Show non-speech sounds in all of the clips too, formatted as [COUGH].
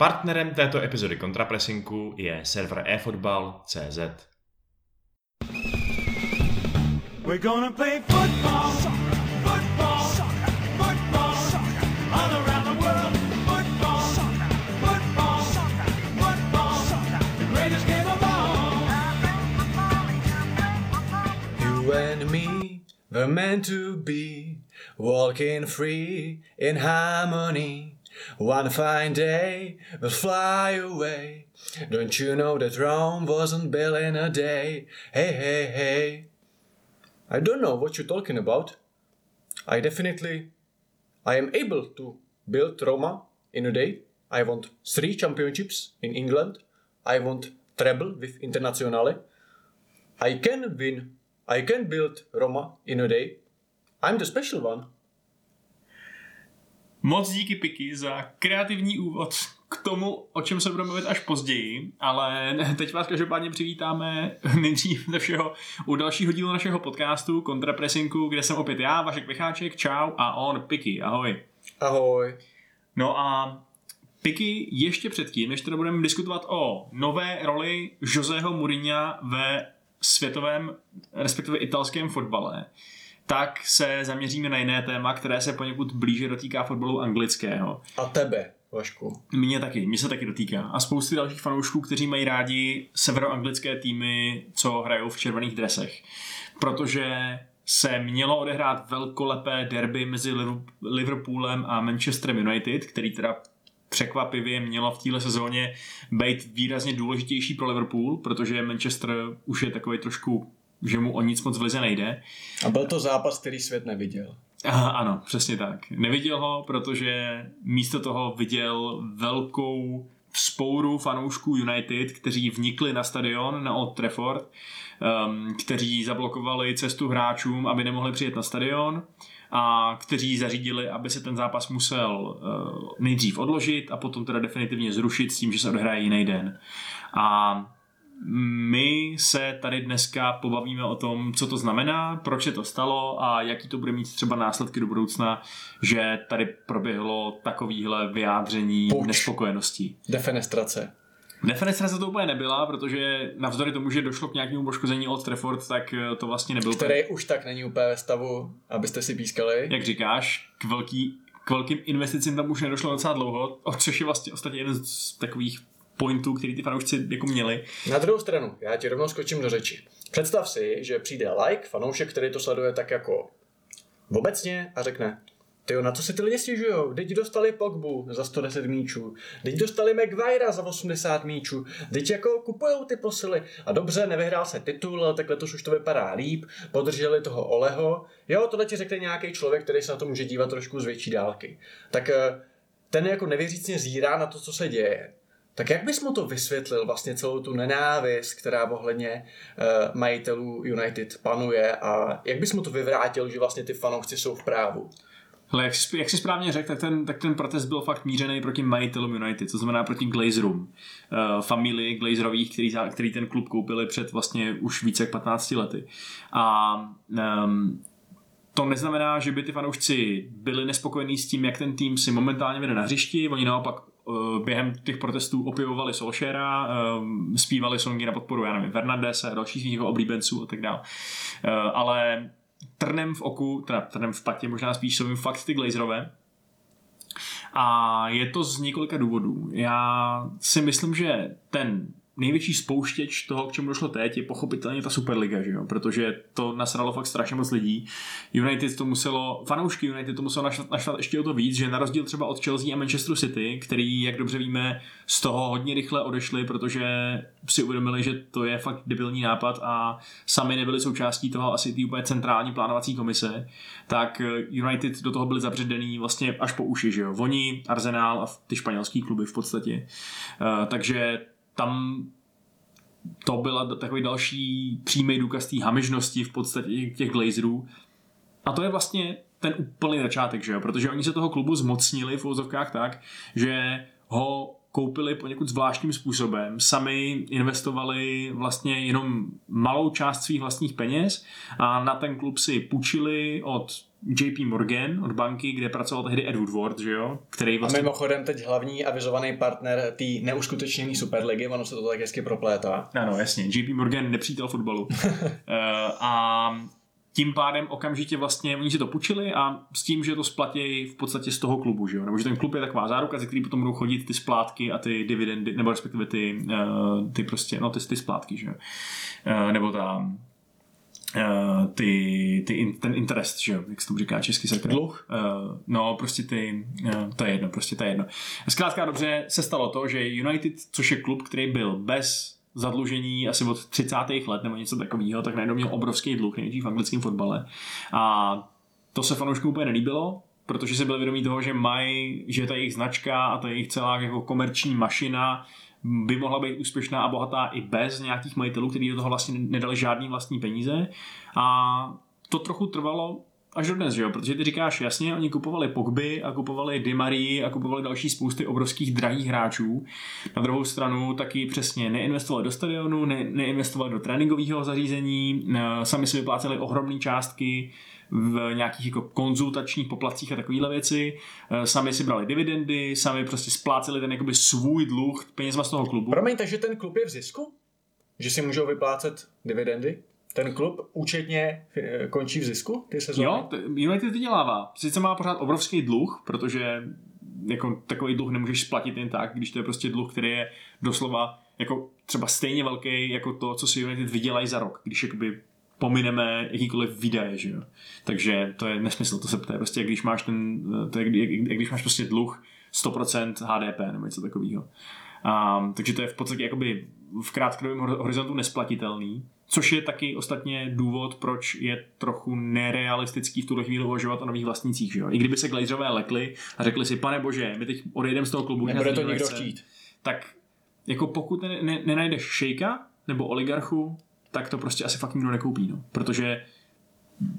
Partnerem této epizody kontrapresinku je server eFootball.cz. We're gonna play football, football, football, all around the world. Football, football, football, the greatest game of all. You and me were meant to be walking free in harmony. One fine day we'll fly away. Don't you know that Rome wasn't built in a day? Hey, hey, hey. I don't know what you're talking about. I definitely, I am able to build Roma in a day. I want three championships in England. I want treble with Internazionale. I can win. I can build Roma in a day. I'm the special one. Moc díky Piky za kreativní úvod k tomu, o čem se budeme mluvit až později, ale teď vás každopádně přivítáme [LAUGHS] nejdřív ze všeho u dalšího dílu našeho podcastu Kontrapresinku, kde jsem opět já, Vašek Pecháček, čau a on Piky, ahoj. Ahoj. No a Piky ještě předtím, než teda budeme diskutovat o nové roli Joseho Mourinha ve světovém, respektive italském fotbale, tak se zaměříme na jiné téma, které se poněkud blíže dotýká fotbalu anglického. A tebe, Vašku. Mě taky, mě se taky dotýká. A spousty dalších fanoušků, kteří mají rádi severoanglické týmy, co hrajou v červených dresech. Protože se mělo odehrát velkolepé derby mezi Liverpoolem a Manchesterem United, který teda překvapivě mělo v téhle sezóně být výrazně důležitější pro Liverpool, protože Manchester už je takový trošku že mu o nic moc v lize nejde. A byl to zápas, který svět neviděl. Aha, ano, přesně tak. Neviděl ho, protože místo toho viděl velkou spouru fanoušků United, kteří vnikli na stadion na Old Trafford, um, kteří zablokovali cestu hráčům, aby nemohli přijet na stadion a kteří zařídili, aby se ten zápas musel uh, nejdřív odložit a potom teda definitivně zrušit s tím, že se odhraje jiný den. A my se tady dneska pobavíme o tom, co to znamená, proč se to stalo a jaký to bude mít třeba následky do budoucna, že tady proběhlo takovýhle vyjádření Puč. nespokojeností. Defenestrace. Defenestrace to úplně nebyla, protože navzdory tomu, že došlo k nějakému poškození od Trafford, tak eh, to vlastně nebyl. Který už tak není úplně ve stavu, abyste si pískali. Jak říkáš, k velký k velkým investicím tam už nedošlo docela dlouho, což je vlastně ostatně jeden z takových pointů, který ty fanoušci jako měli. Na druhou stranu, já ti rovnou skočím do řeči. Představ si, že přijde like, fanoušek, který to sleduje tak jako obecně a řekne, ty na co si ty lidi stěžujou? Teď dostali Pogbu za 110 míčů. Teď dostali Maguire za 80 míčů. Teď jako kupujou ty posily. A dobře, nevyhrál se titul, ale tak letos už to vypadá líp. Podrželi toho Oleho. Jo, tohle ti řekne nějaký člověk, který se na to může dívat trošku z větší dálky. Tak eh, ten jako nevěřícně zírá na to, co se děje. Tak jak bys mu to vysvětlil vlastně celou tu nenávist, která ohledně uh, majitelů United panuje a jak bys mu to vyvrátil, že vlastně ty fanoušci jsou v právu? Hele, jak, jsi, jak jsi správně řekl, tak ten, tak ten protest byl fakt mířený proti majitelům United, to znamená proti Glazerům, uh, familii Glazerových, který, který ten klub koupili před vlastně už více jak 15 lety. A um, to neznamená, že by ty fanoušci byli nespokojení s tím, jak ten tým si momentálně vede na hřišti. Oni naopak Eh, během těch protestů opěvovali Solšera, eh, zpívali songy na podporu, já nevím, Fernandese dalších svých oblíbenců a tak dále. Eh, ale trnem v oku, teda trnem v patě možná spíš jsou fakt ty Glazerové, a je to z několika důvodů. Já si myslím, že ten největší spouštěč toho, k čemu došlo teď, je pochopitelně ta Superliga, že jo? protože to nasralo fakt strašně moc lidí. United to muselo, fanoušky United to muselo naštvat, naštvat ještě o to víc, že na rozdíl třeba od Chelsea a Manchester City, který, jak dobře víme, z toho hodně rychle odešli, protože si uvědomili, že to je fakt debilní nápad a sami nebyli součástí toho asi té úplně centrální plánovací komise, tak United do toho byli zabředený vlastně až po uši, že jo. Oni, Arsenal a ty španělský kluby v podstatě. Uh, takže tam to byla takový další přímý důkaz té hamižnosti v podstatě těch Glazerů. A to je vlastně ten úplný začátek, že jo? protože oni se toho klubu zmocnili v úzovkách tak, že ho koupili poněkud zvláštním způsobem, sami investovali vlastně jenom malou část svých vlastních peněz a na ten klub si půjčili od JP Morgan od banky, kde pracoval tehdy Ed Woodward, že jo? Který A vlastně... mimochodem teď hlavní avizovaný partner té neuskutečněné Superligy, ono se to tak hezky proplétá. Ano, jasně. JP Morgan, nepřítel fotbalu. [LAUGHS] Eh, a tím pádem okamžitě vlastně oni si to půjčili a s tím, že to splatí v podstatě z toho klubu, že jo? Nebo že ten klub je taková záruka, ze který potom budou chodit ty splátky a ty dividendy, nebo respektive ty, uh, ty prostě, no ty, ty splátky, že jo? Uh, nebo ta, Uh, ty, ty, ten interest, že jo, jak se tomu říká česky sakra. Dluh? Uh, no, prostě ty, uh, to je jedno, prostě to je jedno. Zkrátka dobře se stalo to, že United, což je klub, který byl bez zadlužení asi od 30. let nebo něco takového, tak najednou měl obrovský dluh, nejdřív v anglickém fotbale. A to se fanouškům úplně nelíbilo, protože se byli vědomí toho, že mají, že ta jejich značka a ta jejich celá jako komerční mašina by mohla být úspěšná a bohatá i bez nějakých majitelů, kteří do toho vlastně nedali žádný vlastní peníze. A to trochu trvalo až do dnes, že jo? Protože ty říkáš, jasně, oni kupovali Pogby a kupovali Di Marii a kupovali další spousty obrovských drahých hráčů. Na druhou stranu taky přesně neinvestovali do stadionu, ne, neinvestovali do tréninkového zařízení, eh, sami si vypláceli ohromné částky v nějakých jako konzultačních poplacích a takovéhle věci. Eh, Sami si brali dividendy, sami prostě spláceli ten jakoby svůj dluh penězma z toho klubu. Promiň, takže ten klub je v zisku? Že si můžou vyplácet dividendy? Ten klub účetně eh, končí v zisku ty sezóny? Jo, United vydělává. Sice má pořád obrovský dluh, protože jako takový dluh nemůžeš splatit jen tak, když to je prostě dluh, který je doslova jako třeba stejně velký jako to, co si United vydělají za rok, když jakoby pomineme jakýkoliv výdaje, že jo. Takže to je nesmysl, to se je prostě, jak když máš ten, to je, jak, jak když máš prostě dluh 100% HDP nebo něco takového. Um, takže to je v podstatě jakoby v krátkodobém horizontu nesplatitelný, což je taky ostatně důvod, proč je trochu nerealistický v tuhle chvíli uvažovat o nových vlastnících. Že jo? I kdyby se Glazerové lekli a řekli si, pane bože, my teď odejdeme z toho klubu, Nebude to nikdo nikdo nechce." chtít. tak jako pokud ne, ne, nenajdeš šejka nebo oligarchu, tak to prostě asi fakt nikdo nekoupí. No. Protože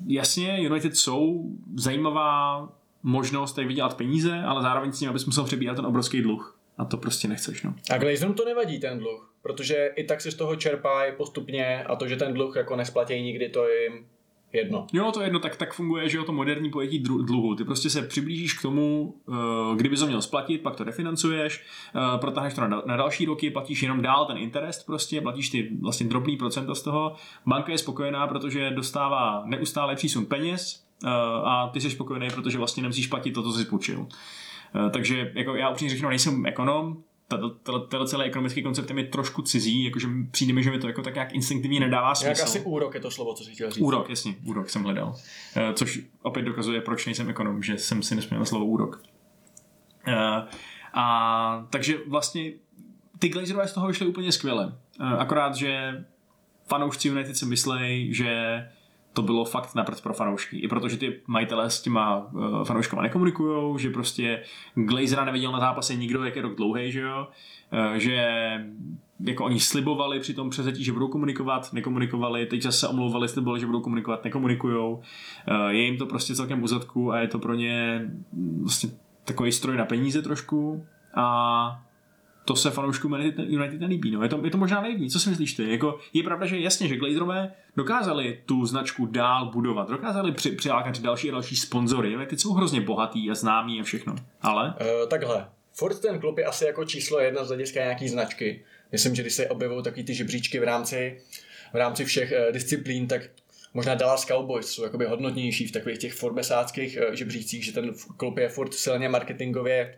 jasně, United jsou zajímavá možnost tady vydělat peníze, ale zároveň s tím, abys musel přebírat ten obrovský dluh. A to prostě nechceš. No. A Glazerům to nevadí ten dluh, protože i tak si z toho čerpají postupně a to, že ten dluh jako nesplatí nikdy, to jim jedno. Jo, to je jedno, tak, tak funguje, že jo, to moderní pojetí dluhu. Ty prostě se přiblížíš k tomu, uh, kdyby to měl splatit, pak to refinancuješ, uh, protáhneš to na, na další roky, platíš jenom dál ten interest prostě, platíš ty vlastně drobný procenta z toho. Banka je spokojená, protože dostává neustále přísun peněz uh, a ty jsi spokojený, protože vlastně nemusíš platit to, co jsi půjčil. Takže jako já upřímně řečeno nejsem ekonom, tenhle celý ekonomický koncept je mi trošku cizí, jakože přijde mi, že mi to jako tak nějak instinktivně nedává smysl. Jak asi úrok je to slovo, co jsi chtěl říct. Úrok, jasně, úrok jsem hledal. Eh, Což opět dokazuje, proč nejsem ekonom, že jsem si nesměl na slovo úrok. Eh, A takže vlastně ty Glazerové z toho vyšly úplně skvěle. Eh, Akorát, že fanoušci United si myslí, že to bylo fakt naprd pro fanoušky. I protože ty majitelé s těma uh, fanouškama nekomunikují, že prostě Glazera neviděl na zápase nikdo, jak je rok dlouhý, že jo. Uh, že jako oni slibovali při tom přezetí, že budou komunikovat, nekomunikovali, teď zase omlouvali, slibovali, že budou komunikovat, nekomunikujou. Uh, je jim to prostě celkem u zadku a je to pro ně vlastně takový stroj na peníze trošku a to se fanouškům United, nelíbí. No. Je, to, je to možná naivní. Co si myslíš ty? Jako, je pravda, že jasně, že Glazerové dokázali tu značku dál budovat, dokázali při, přilákat další a další sponzory. United jsou hrozně bohatý a známý a všechno. Ale Uh, takhle. Ford ten klub je asi jako číslo jedna z hlediska nějaký značky. Myslím, že když se objevují takový ty žebříčky v rámci, v rámci všech uh, disciplín, tak možná Dallas Cowboys jsou jakoby hodnotnější v takových těch forbesáckých uh, žebřících, že ten klub je furt silně marketingově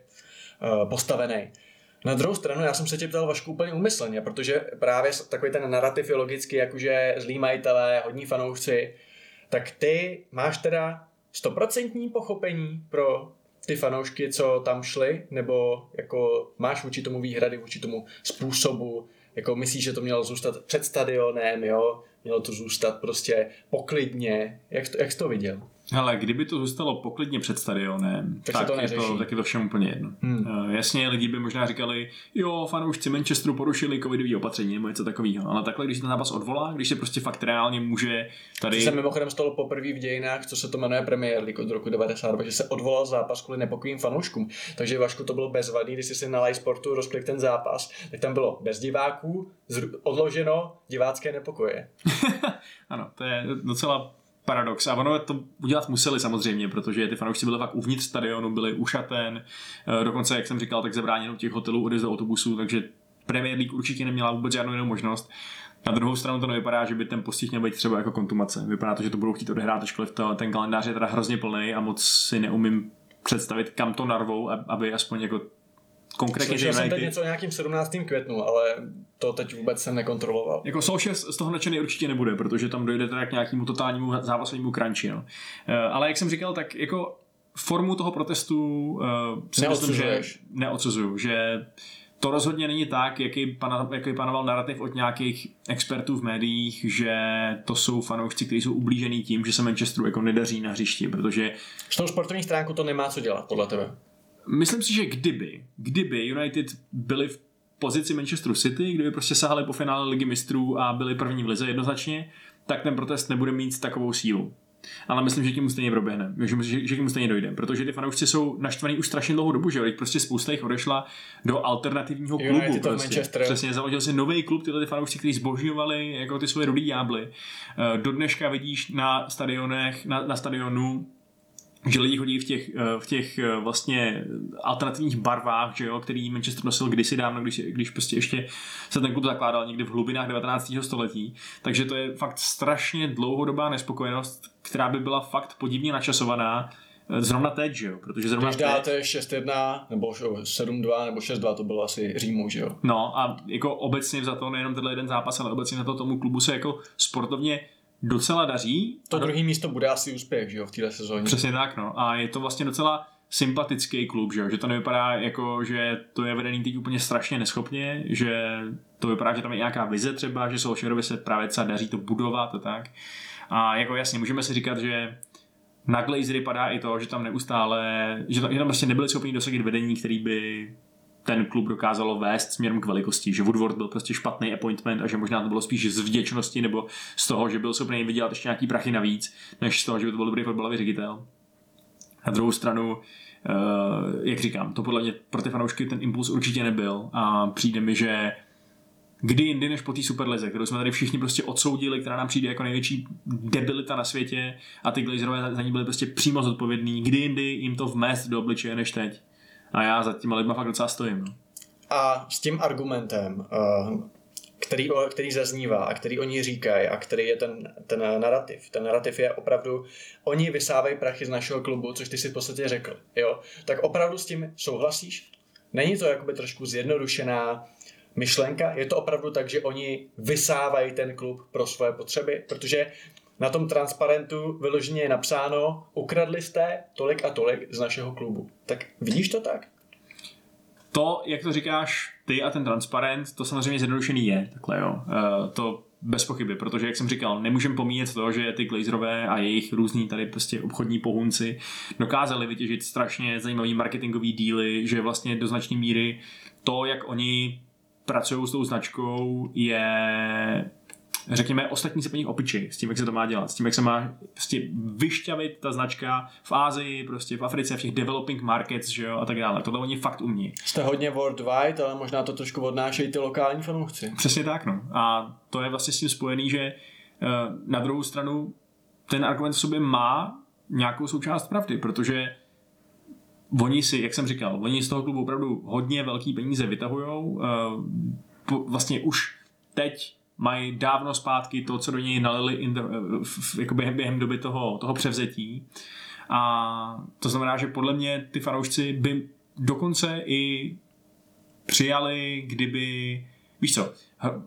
postavený. Na druhou stranu, já jsem se tě ptal Vašku úplně umyslně, protože právě takový ten narrativ je logicky, jakože zlí majitelé, hodní fanoušci, tak ty máš teda stoprocentní pochopení pro ty fanoušky, co tam šli, nebo jako máš vůči tomu výhrady, vůči tomu způsobu, jako myslíš, že to mělo zůstat před stadionem, jo, mělo to zůstat prostě poklidně, jak to, jak jsi to viděl? Hele, kdyby to zůstalo poklidně před stadionem, Tak tak, to je to, tak je to všem úplně jedno. Hmm. Uh, jasně, lidi by možná říkali, jo, fanoušci Manchesteru porušili covidové opatření nebo něco takového, ale takhle, když se ten zápas odvolá, když se prostě fakt reálně může tady... To se mimochodem stalo poprvé v dějinách, co se to jmenuje Premier League od roku 92, že se odvolal zápas kvůli nepokojím fanouškům. Takže Vašku to bylo bezvadný, když jsi si na live sportu rozklik ten zápas, tak tam bylo bez diváků, zru- odloženo divácké nepokoje. [LAUGHS] Ano, to je docela paradox. A ono to udělat museli samozřejmě, protože ty fanoušci byli fakt uvnitř stadionu, byli ušaten, eh, dokonce, jak jsem říkal, tak zabráněno těch hotelů odjezd do autobusu, takže Premier League určitě neměla vůbec žádnou jinou možnost. Na druhou stranu to nevypadá, že by ten postih měl být třeba jako kontumace. Vypadá to, že to budou chtít odehrát, ačkoliv to, ten kalendář je teda hrozně plný a moc si neumím představit, kam to narvou, aby aspoň jako konkrétně Slyšel jsem teď něco o nějakým 17. květnu, ale to teď vůbec jsem nekontroloval. Jako Solskjaer z toho nadšený určitě nebude, protože tam dojde teda k nějakému totálnímu závasovému crunchi. No. Eh, ale jak jsem říkal, tak jako formu toho protestu uh, si myslím, že neodsuzuju, že to rozhodně není tak, jaký, pana, jaký panoval narrativ od nějakých expertů v médiích, že to jsou fanoušci, kteří jsou ublížený tím, že se Manchesteru jako nedaří na hřišti, protože... S tou sportovní stránku to nemá co dělat, podle tebe. Myslím si, že kdyby, kdyby United byli v pozici Manchesteru City, kdyby prostě sahali po finále ligy mistrů a byli první v lize jednoznačně, tak ten protest nebude mít takovou sílu. Ale myslím, že tím stejně proběhne, že, že, že tím stejně dojde, protože ty fanoušci jsou naštvaný už strašně dlouhou dobu, že jo, prostě spousta jich odešla do alternativního klubu. United prostě. Přesně, založil si nový klub, tyhle ty fanoušci, kteří zbožňovali jako ty svoje rudý ďábly. Eh, do dneška vidíš na stadionech, na, na stadionu že lidi chodí v těch, eh, v těch eh, vlastně alternativních barvách, že jo, který Manchester nosil kdysi dávno, když, když prostě ještě se ten klub zakládal někdy v hlubinách 19. století. Takže to je fakt strašně dlouhodobá nespokojenost, která by byla fakt podivně načasovaná eh, zrovna teď, že jo? Protože zrovna Když dáte 6-1 nebo 7-2 nebo 6-2, to bylo asi Římu, že jo? No a jako obecně za to nejenom tenhle jeden zápas, ale obecně za to tomu klubu se jako sportovně docela daří. To druhé místo bude asi úspěch, že jo, v této sezóně. Přesně tak, no. A je to vlastně docela sympatický klub, že, jo? že to nevypadá jako, že to je vedený teď úplně strašně neschopně, že to vypadá, že tam je nějaká vize třeba, že Solskjaerovi se právě třeba daří to budovat a tak. A jako jasně, můžeme si říkat, že na Glazery padá i to, že tam neustále, že tam, že tam prostě nebyli schopni dosadit vedení, který by ten klub dokázalo vést směrem k velikosti, že Woodward byl prostě špatný appointment a že možná to bylo spíš z vděčnosti nebo z toho, že byl schopný vydělat ještě nějaký prachy navíc, než z toho, že by to byl dobrý fotbalový ředitel. Na druhou stranu, Uh, jak říkám, to podle mě pro ty fanoušky ten impuls určitě nebyl a přijde mi, že kdy jindy než po té Superlize, kterou jsme tady všichni prostě odsoudili, která nám přijde jako největší debilita na světě a ty Glazerové za ní byli prostě přímo zodpovědní, kdy jindy jim to vmést do obličeje než teď. A já za těma lidma fakt docela stojím. No. A s tím argumentem, eh, který, který zaznívá a který oni říkají a který je ten, ten narrativ. Ten narrativ je opravdu, oni vysávají prachy z našeho klubu, což ty si v podstatě řekl. Jo? Tak opravdu s tím souhlasíš? Není to jakoby trošku zjednodušená myšlenka? Je to opravdu tak, že oni vysávají ten klub pro svoje potřeby? Protože na tom transparentu vyloženě je napsáno, ukradli jste tolik a tolik z našeho klubu. Tak vidíš to tak? To, jak to říkáš ty a ten transparent, to samozřejmě zjednodušený je, takhle jo. E, to bez pochyby, protože jak jsem říkal, nemůžeme pomíjet to, že ty Glazerové a jejich různí tady prostě obchodní pohunci dokázali vytěžit strašně zajímavý marketingový díly, že vlastně do značné míry to, jak oni pracují s tou značkou, je řekněme, ostatní se po nich opiči s tím, jak se to má dělat, s tím, jak se má prostě vyšťavit ta značka v Ázii, prostě v Africe, v těch developing markets, že jo, a tak dále. Tohle oni fakt umí. Jste hodně worldwide, ale možná to trošku odnášejí ty lokální fanoušci. Přesně tak, no. A to je vlastně s tím spojený, že eh, na druhou stranu ten argument v sobě má nějakou součást pravdy, protože oni si, jak jsem říkal, oni z toho klubu opravdu hodně velký peníze vytahujou. Eh, vlastně už teď mají dávno zpátky to, co do něj nalili in the, v, jako během, během doby toho, toho převzetí. A to znamená, že podle mě ty fanoušci by dokonce i přijali, kdyby, víš co,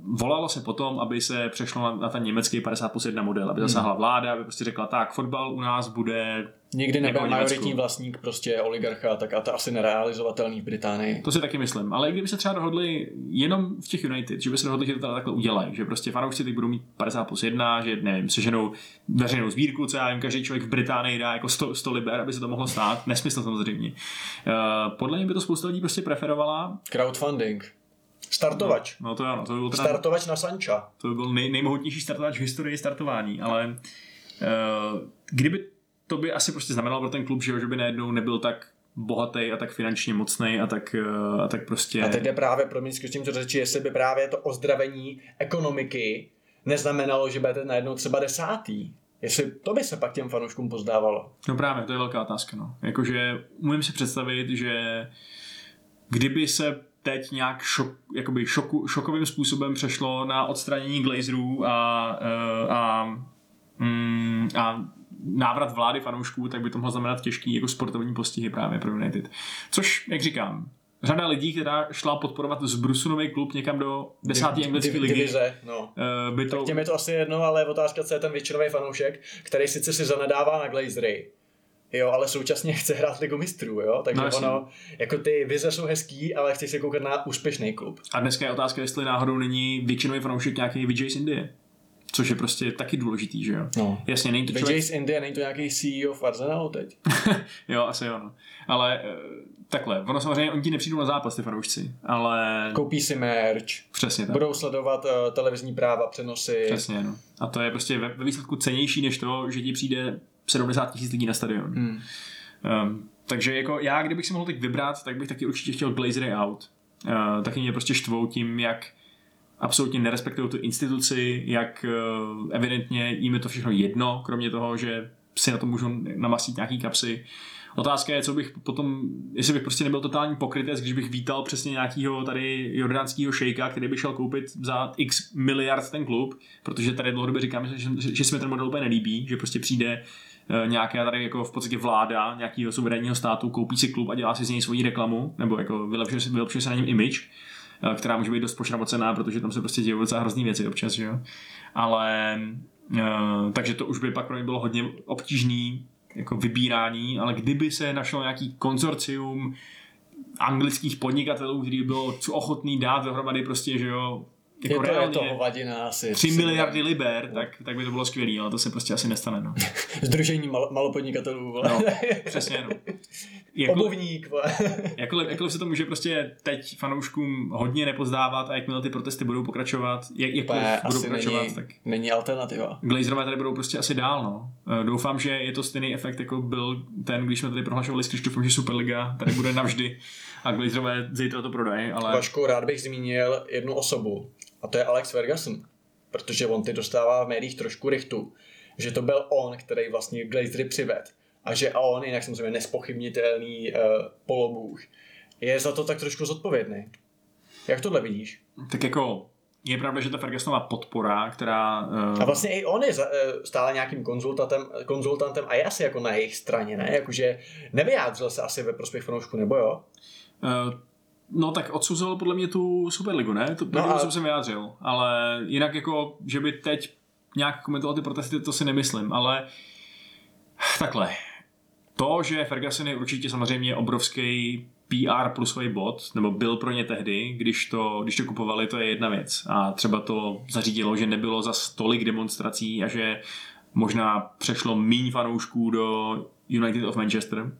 volalo se potom, aby se přešlo na, na ten německý 50 plus 1 model, aby zasáhla hmm. vláda, aby prostě řekla, tak fotbal u nás bude Nikdy nebyl jako majoritní vlastník prostě oligarcha, tak a to asi nerealizovatelný v Británii. To si taky myslím, ale kdyby se třeba dohodli jenom v těch United, že by se dohodli, že to takhle udělají, že prostě fanoušci teď budou mít 50 plus 1, že nevím, seženou veřejnou sbírku, co já vím, každý člověk v Británii dá jako 100, 100 liber, aby se to mohlo stát, nesmysl samozřejmě. Uh, podle mě by to spousta lidí prostě preferovala. Crowdfunding. Startovač. No, no to ano. To by byl teda, Startovač na Sancha. To by byl nej, nejmohutnější startovač v historii startování, ale uh, kdyby to by asi prostě znamenalo pro ten klub, že, že by najednou nebyl tak bohatý a tak finančně mocný a tak, uh, a tak prostě... A teď jde právě, pro mě s tím to řeči, jestli by právě to ozdravení ekonomiky neznamenalo, že budete najednou třeba desátý. Jestli to by se pak těm fanouškům pozdávalo. No právě, to je velká otázka. No. Jakože umím si představit, že kdyby se teď nějak šok, jakoby šoku, šokovým způsobem přešlo na odstranění glazerů a, eh, a, mm, a návrat vlády fanoušků, tak by to mohlo znamenat těžký jako sportovní postihy právě pro United. Což, jak říkám, řada lidí, která šla podporovat z Brusunový klub někam do desáté anglické ligy, Divize, no. eh, by to... Tak těm je to asi jedno, ale je otázka, co je ten většinový fanoušek, který sice si zanedává na Glazery, Jo, ale současně chce hrát ligu mistrů, jo? Takže No, no, ono, jako ty vize jsou hezký, ale chci se koukat na úspěšný klub. A dneska je otázka, jestli náhodou není většinový fanoušek nějaký Vijay z Indie. Což je prostě taky důležitý, že jo? No. Jasně, není to člověk... Z Indie, není to nějaký CEO v Arsenalu teď? [LAUGHS] jo, asi jo, no. Ale eh, takhle, ono samozřejmě, oni ti nepřijdou na zápas, ty fanoušci, ale Koupí si merch, přesně tak. budou sledovat uh, televizní práva, přenosy. Přesně, no. A to je prostě ve, ve výsledku cenější než to, že ti přijde 70 tisíc lidí na stadion. Hmm. Um, takže jako já, kdybych si mohl teď vybrat, tak bych taky určitě chtěl Glazery out. Uh, taky mě prostě štvou tím, jak absolutně nerespektují tu instituci, jak uh, evidentně jim je to všechno jedno, kromě toho, že si na to můžou namastit nějaký kapsy. Otázka je, co bych potom, jestli bych prostě nebyl totální pokrytec, když bych vítal přesně nějakého tady jordánského šejka, který by šel koupit za x miliard ten klub, protože tady dlouhodobě říkáme, že, že, že se mi ten model úplně nelíbí, že prostě přijde nějaká tady jako v podstatě vláda nějakého suverénního státu, koupí si klub a dělá si z něj svoji reklamu, nebo jako vylepšuje se, vylepšuje se na něm image, eh, která může být dost pošramocená, protože tam se prostě dějí docela hrozný věci občas, že jo. Ale eh, takže to už by pak pro mě bylo hodně obtížný jako vybírání, ale kdyby se našlo nějaký konzorcium anglických podnikatelů, který by byl ochotný dát dohromady prostě, že jo, Je jako to, je reálně to hovadina asi. 3 miliardy liber, tak, tak by to bylo skvělé, ale to se prostě asi nestane. No. [LAUGHS] Združení mal, malopodnikatelů, vole. No, [LAUGHS] přesně, no. Jakkoliv, Obuvník, vole. jakkoliv, [LAUGHS] jakkoliv se to může prostě teď fanouškům hodně nepozdávat a jakmile ty protesty budou pokračovat, jak, jakkoliv Ne, budou pokračovat, není, tak není alternativa. Glazerové tady budou prostě asi dál, no. Eh, Doufám, že je to stejný efekt, jako byl ten, když jsme tady prohlašovali s Krištofem, že Superliga tady bude navždy a Glazerové zítra to prodají, ale Vašku, rád bych zmínil jednu osobu, a to je Alex Ferguson, protože on ty dostává v médiích trošku rychtu, že to byl on, který vlastně Glazery přived a že a on, jinak samozřejmě nespochybnitelný uh, polobůh, je za to tak trošku zodpovědný. Jak tohle vidíš? tak jako je pravda, že ta Fergusonová podpora, která... A Uh, vlastně i on je za, eh, stále nějakým konzultantem, konzultantem a je asi jako na jejich straně, ne? Jakože nevyjádřil se asi ve prospěch fanoušku, nebo jo? uh, no tak odsuzoval podle mě tu Superligu, ne? To, no No a- jsem se vyjádřil, ale jinak jako, že by teď nějak komentoval ty protesty, to si nemyslím, ale takhle. To, že Ferguson je určitě samozřejmě obrovský PR plusový bod, nebo byl pro ně tehdy, když to, když to kupovali, to je jedna věc. A třeba to zařídilo, že nebylo za tolik demonstrací a že možná přešlo míň fanoušků do United of Manchester.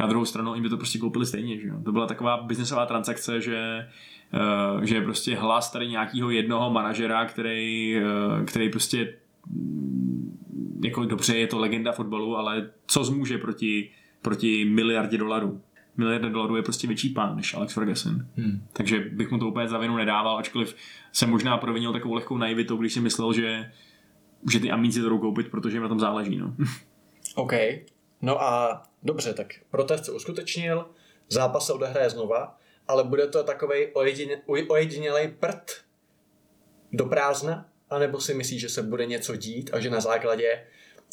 Na druhou stranu jim by to prostě koupili stejně. Že jo? To byla taková biznesová transakce, že eh, že prostě hlas tady nějakého jednoho manažera, který, eh, který prostě mm, jako dobře, je to legenda fotbalu, ale co zmůže proti, proti miliardě dolarů? Miliarda dolarů je prostě větší pán než Alex Ferguson. Hmm. Takže bych mu to úplně za vinu nedával, ačkoliv jsem možná provinil takovou lehkou naivitou, když si myslel, že, že ty amíci to jdou koupit, protože jim na tom záleží. No. [LAUGHS] OK. No a dobře, tak protest se uskutečnil, zápas se odehraje znova, ale bude to takový ojedinělej prd do prázdna, anebo si myslíš, že se bude něco dít a že na základě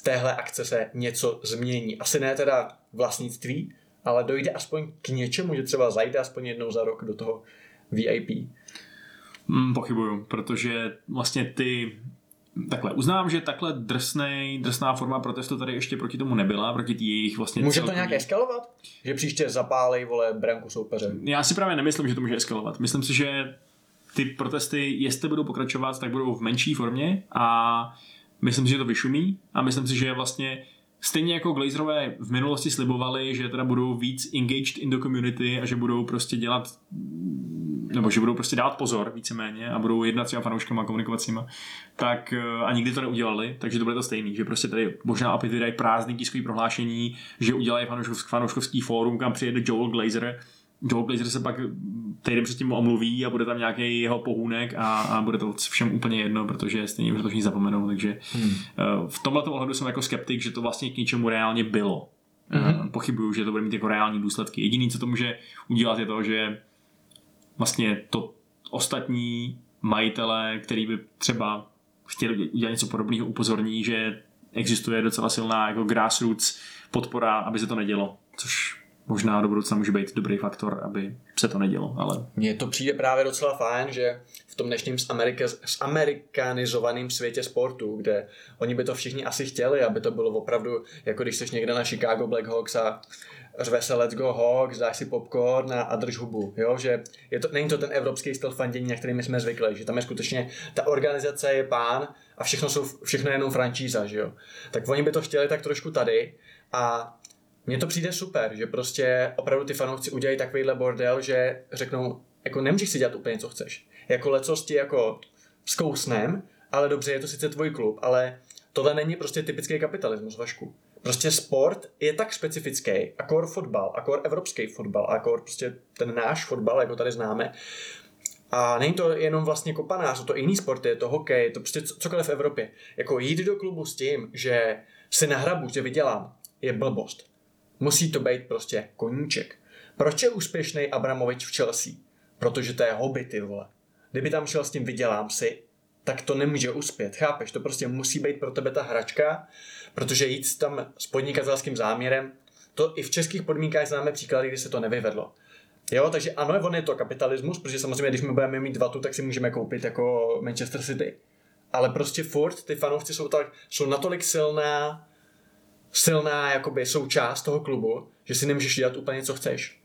téhle akce se něco změní. Asi ne teda vlastnictví, ale dojde aspoň k něčemu, že třeba zajde aspoň jednou za rok do toho VIP. Hmm, pochybuju, protože vlastně ty Takhle, uznám, že takhle drsnej, drsná forma protestu tady ještě proti tomu nebyla, proti tý jejich vlastně Může to celkový- nějak eskalovat? Že příště zapálej, vole, branku soupeře. Já si právě nemyslím, že to může eskalovat. Myslím si, že ty protesty, jestli budou pokračovat, tak budou v menší formě a myslím si, že to vyšumí a myslím si, že vlastně stejně jako Glazerové v minulosti slibovali, že teda budou víc engaged in the community a že budou prostě dělat nebo že budou prostě dát pozor víceméně a budou jednat s těma fanouškama a komunikovat s nima, tak eh, a nikdy to neudělali, takže to bude to stejný, že prostě tady možná opět vydají prázdný tiskový prohlášení, že udělají fanouškovský, fanouškovský fórum, kam přijede Joel Glazer Joe Glazer se pak týden předtím omluví a bude tam nějaký jeho pohůnek a, a bude to všem úplně jedno, protože stejně už to všichni zapomenou, takže hmm. v tomhle ohledu jsem jako skeptik, že to vlastně k něčemu reálně bylo. Mm-hmm. Pochybuju, že to bude mít jako reální důsledky. Jediný, co to může udělat, je to, že vlastně to ostatní majitele, který by třeba chtěli udělat něco podobného, upozorní, že existuje docela silná jako grassroots podpora, aby se to nedělo, což možná do budoucna může být dobrý faktor, aby se to nedělo. Ale... Mně to přijde právě docela fajn, že v tom dnešním amerikanizovaném světě sportu, kde oni by to všichni asi chtěli, aby to bylo opravdu, jako když jsi někde na Chicago Blackhawks a řve se let's go Hawks, dáš si popcorn a, a drž hubu, jo? že je to, není to ten evropský styl fandění, na který my jsme zvykli, že tam je skutečně, ta organizace je pán a všechno, jsou, všechno je jenom franšíza, že jo. Tak oni by to chtěli tak trošku tady a mně to přijde super, že prostě opravdu ty fanoušci udělají takovýhle bordel, že řeknou, jako nemůžeš si dělat úplně co chceš. Jako lecos ti jako zkousnem, ale dobře, je to sice tvůj klub, ale tohle není prostě typický kapitalismus, Vašku. Prostě sport je tak specifický, akor fotbal, akor evropský fotbal, akor prostě ten náš fotbal, jako tady známe. A není to jenom vlastně kopaná, jsou to jiný sporty, je to hokej, je to prostě cokoliv v Evropě. Jako jít do klubu s tím, že si nahrabu, že vydělám, je blbost. Musí to být prostě koníček. Proč je úspěšný Abramovič v Chelsea? Protože to je hobby, ty vole. Kdyby tam šel s tím vydělám si, tak to nemůže uspět, chápeš? To prostě musí být pro tebe ta hračka, protože jít tam s podnikatelským záměrem, to i v českých podmínkách známe příklady, kdy se to nevyvedlo. Jo, takže ano, on je to kapitalismus, protože samozřejmě, když my budeme mít vatu, tak si můžeme koupit jako Manchester City. Ale prostě furt ty fanoušci jsou, tak, jsou natolik silná, silná jakoby součást toho klubu, že si nemůžeš dělat úplně co chceš.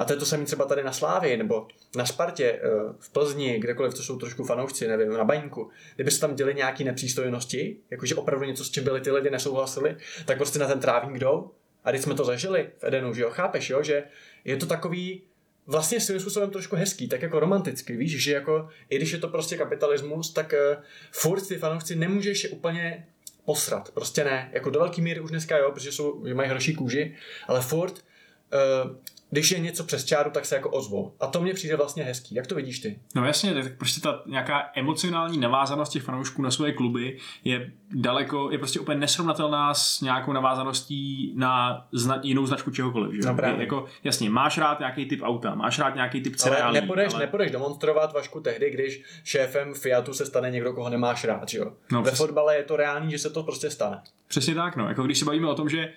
A to je to samé třeba tady na Slávě, nebo na Spartě, eh, v Plzni, kdekoliv to jsou trošku fanoušci, nevím, na Baňku. Kdyby se tam děli nějaké nepřístojnosti, jakože opravdu něco, s čím byli ty lidi nesouhlasili, tak prostě na ten trávník jdou. A když jsme to zažili v Edenu, že jo, chápeš, jo, že je to takový, vlastně svým způsobem trošku hezký, tak jako romanticky, víš, že jako, i když je to prostě kapitalismus, tak uh, furt ty fanoušci nemůžeš úplně posrat, prostě ne, jako do velké míry už dneska jo, protože jsou, že mají hroší kůži, ale furt uh, když je něco přes čáru, tak se jako ozvou. A to mně přijde vlastně hezký. Jak to vidíš ty? No jasně, tak prostě ta nějaká emocionální navázanost těch fanoušků na svoje kluby je daleko, je prostě úplně nesrovnatelná s nějakou navázaností na zna, jinou značku čehokoliv. Že? No, je, jako, jasně, máš rád nějaký typ auta, máš rád nějaký typ cereálí. Ale nepůjdeš, ale... nepůjdeš demonstrovat Vašku tehdy, když šéfem Fiatu se stane někdo, koho nemáš rád. Že jo? No, Ve přes... fotbale je to reálný, že se to prostě stane. Přesně tak, no. Jako když se bavíme o tom, že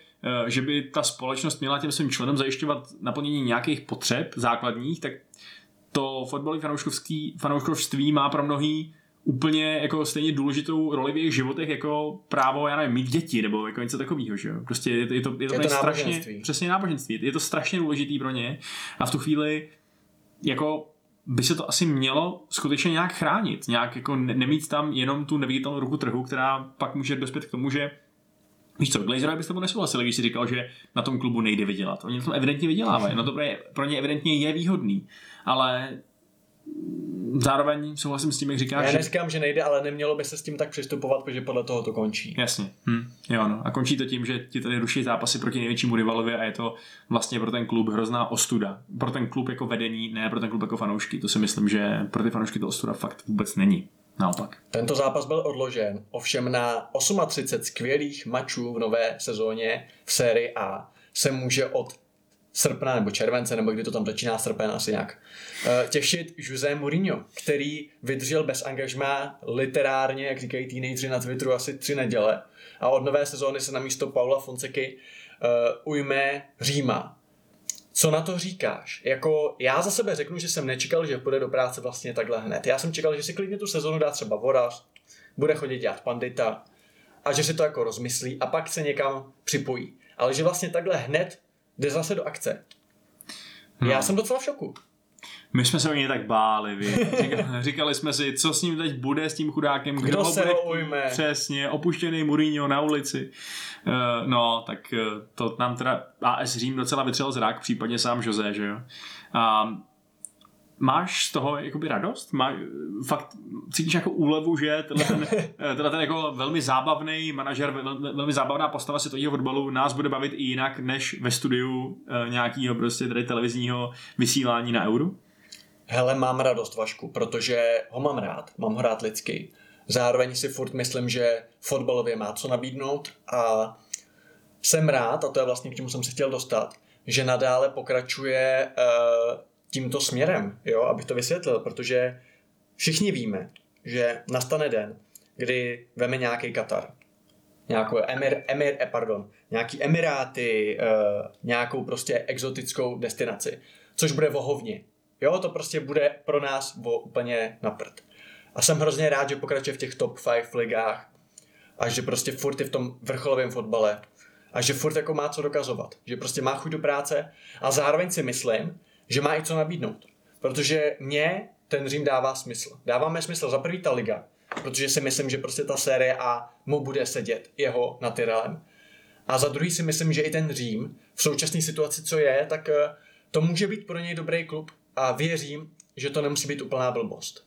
že by ta společnost měla těm svým členům zajišťovat naplnění nějakých potřeb základních, tak to fotbalové fanouškovství má pro mnohý úplně jako stejně důležitou roli v jejich životech jako právo, já nevím, mít děti nebo jako něco takového, že jo. Prostě je to, je to, je to, je to strašně, přesně náboženství, je to strašně důležitý pro ně a v tu chvíli jako by se to asi mělo skutečně nějak chránit, nějak jako nemít tam jenom tu neviditelnou ruku trhu, která pak může dospět k tomu, že Víš co, Glazerovi by s tebou nesouhlasili, když si říkal, že na tom klubu nejde vydělat. Oni na tom evidentně vydělávají, no to pro ně evidentně je výhodný, ale zároveň souhlasím s tím, jak říkáš. Já neříkám, že nejde, ale nemělo by se s tím tak přistupovat, protože podle toho to končí. Jasně. Hm. Jo, no. A končí to tím, že ti tady ruší zápasy proti největšímu rivalovi a je to vlastně pro ten klub hrozná ostuda. Pro ten klub jako vedení, ne pro ten klub jako fanoušky. To si myslím, že pro ty fanoušky to ostuda fakt vůbec není. Naopak. Tento zápas byl odložen, ovšem na 38 skvělých mačů v nové sezóně v sérii A se může od srpna nebo července, nebo kdy to tam začíná srpen asi nějak, eh, těšit José Mourinho, který vydržel bez angažmá literárně, jak říkají teenageři na Twitteru, asi tři neděle a od nové sezóny se na místo Paula Fonseky uh, ujme Říma. Co na to říkáš? Jako já za sebe řeknu, že jsem nečekal, že půjde do práce vlastně takhle hned. Já jsem čekal, že si klidně tu sezonu dá třeba vorař, bude chodit dělat pandita a že si to jako rozmyslí a pak se někam připojí. Ale že vlastně takhle hned jde zase do akce. Hmm. Já jsem docela v šoku. My jsme se o něj tak báli, vy. Říkali, říkali jsme si, co s ním teď bude, s tím chudákem, kdo, kdo se bude ho ujme. Přesně, opuštěný Mourinho na ulici. Uh, no, tak uh, to nám teda AS Řím docela vytřel zrak, případně sám Jose, že jo. A máš z toho jakoby radost? Máš, fakt cítíš jako úlevu, že tenhle ten, [LAUGHS] tenhle ten jako velmi zábavný manažer, vel, velmi zábavná postava světového fotbalu nás bude bavit i jinak, než ve studiu e, nějakého prostě tady televizního vysílání na euru? Hele, mám radost, Vašku, protože ho mám rád, mám ho rád lidsky. Zároveň si furt myslím, že fotbalově má co nabídnout a jsem rád, a to je vlastně k čemu jsem se chtěl dostat, že nadále pokračuje uh, tímto směrem, jo, abych to vysvětlil, protože všichni víme, že nastane den, kdy veme nějaký Katar, nějakou Emir, Emir, eh, pardon, nějaký Emiráty, uh, nějakou prostě exotickou destinaci, což bude vohovně. Jo, to prostě bude pro nás vo, úplně na prd. A jsem hrozně rád, že pokračuje v těch top 5 ligách a že prostě furt je v tom vrcholovém fotbale a že furt jako má co dokazovat, že prostě má chuť do práce a zároveň si myslím, že má i co nabídnout. Protože mě ten Řím dává smysl. Dáváme smysl za prvý ta liga, protože si myslím, že prostě ta série A mu bude sedět jeho na Tyrelem. A za druhý si myslím, že i ten Řím v současné situaci, co je, tak eh, to může být pro něj dobrý klub a věřím, že to nemusí být úplná blbost.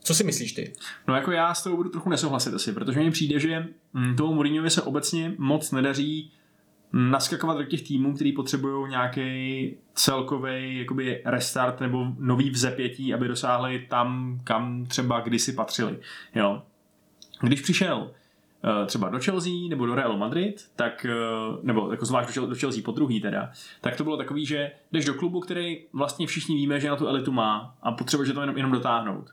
Co si myslíš ty? No jako já s tou budu trochu nesouhlasit asi, protože mi přijde, že mm, tomu Mourinhovi se obecně moc nedaří naskakovat do těch týmů, který potřebují nějaký celkový jakoby restart nebo nový vzepětí, aby dosáhli tam, kam třeba kdysi patřili. Jo. Když přišel třeba do Chelsea nebo do Real Madrid, tak, eh, nebo jako zvlášť do Chelsea po druhý teda, tak to bylo takový, že jdeš do klubu, který vlastně všichni víme, že na tu elitu má a potřebuje to jenom, jenom dotáhnout.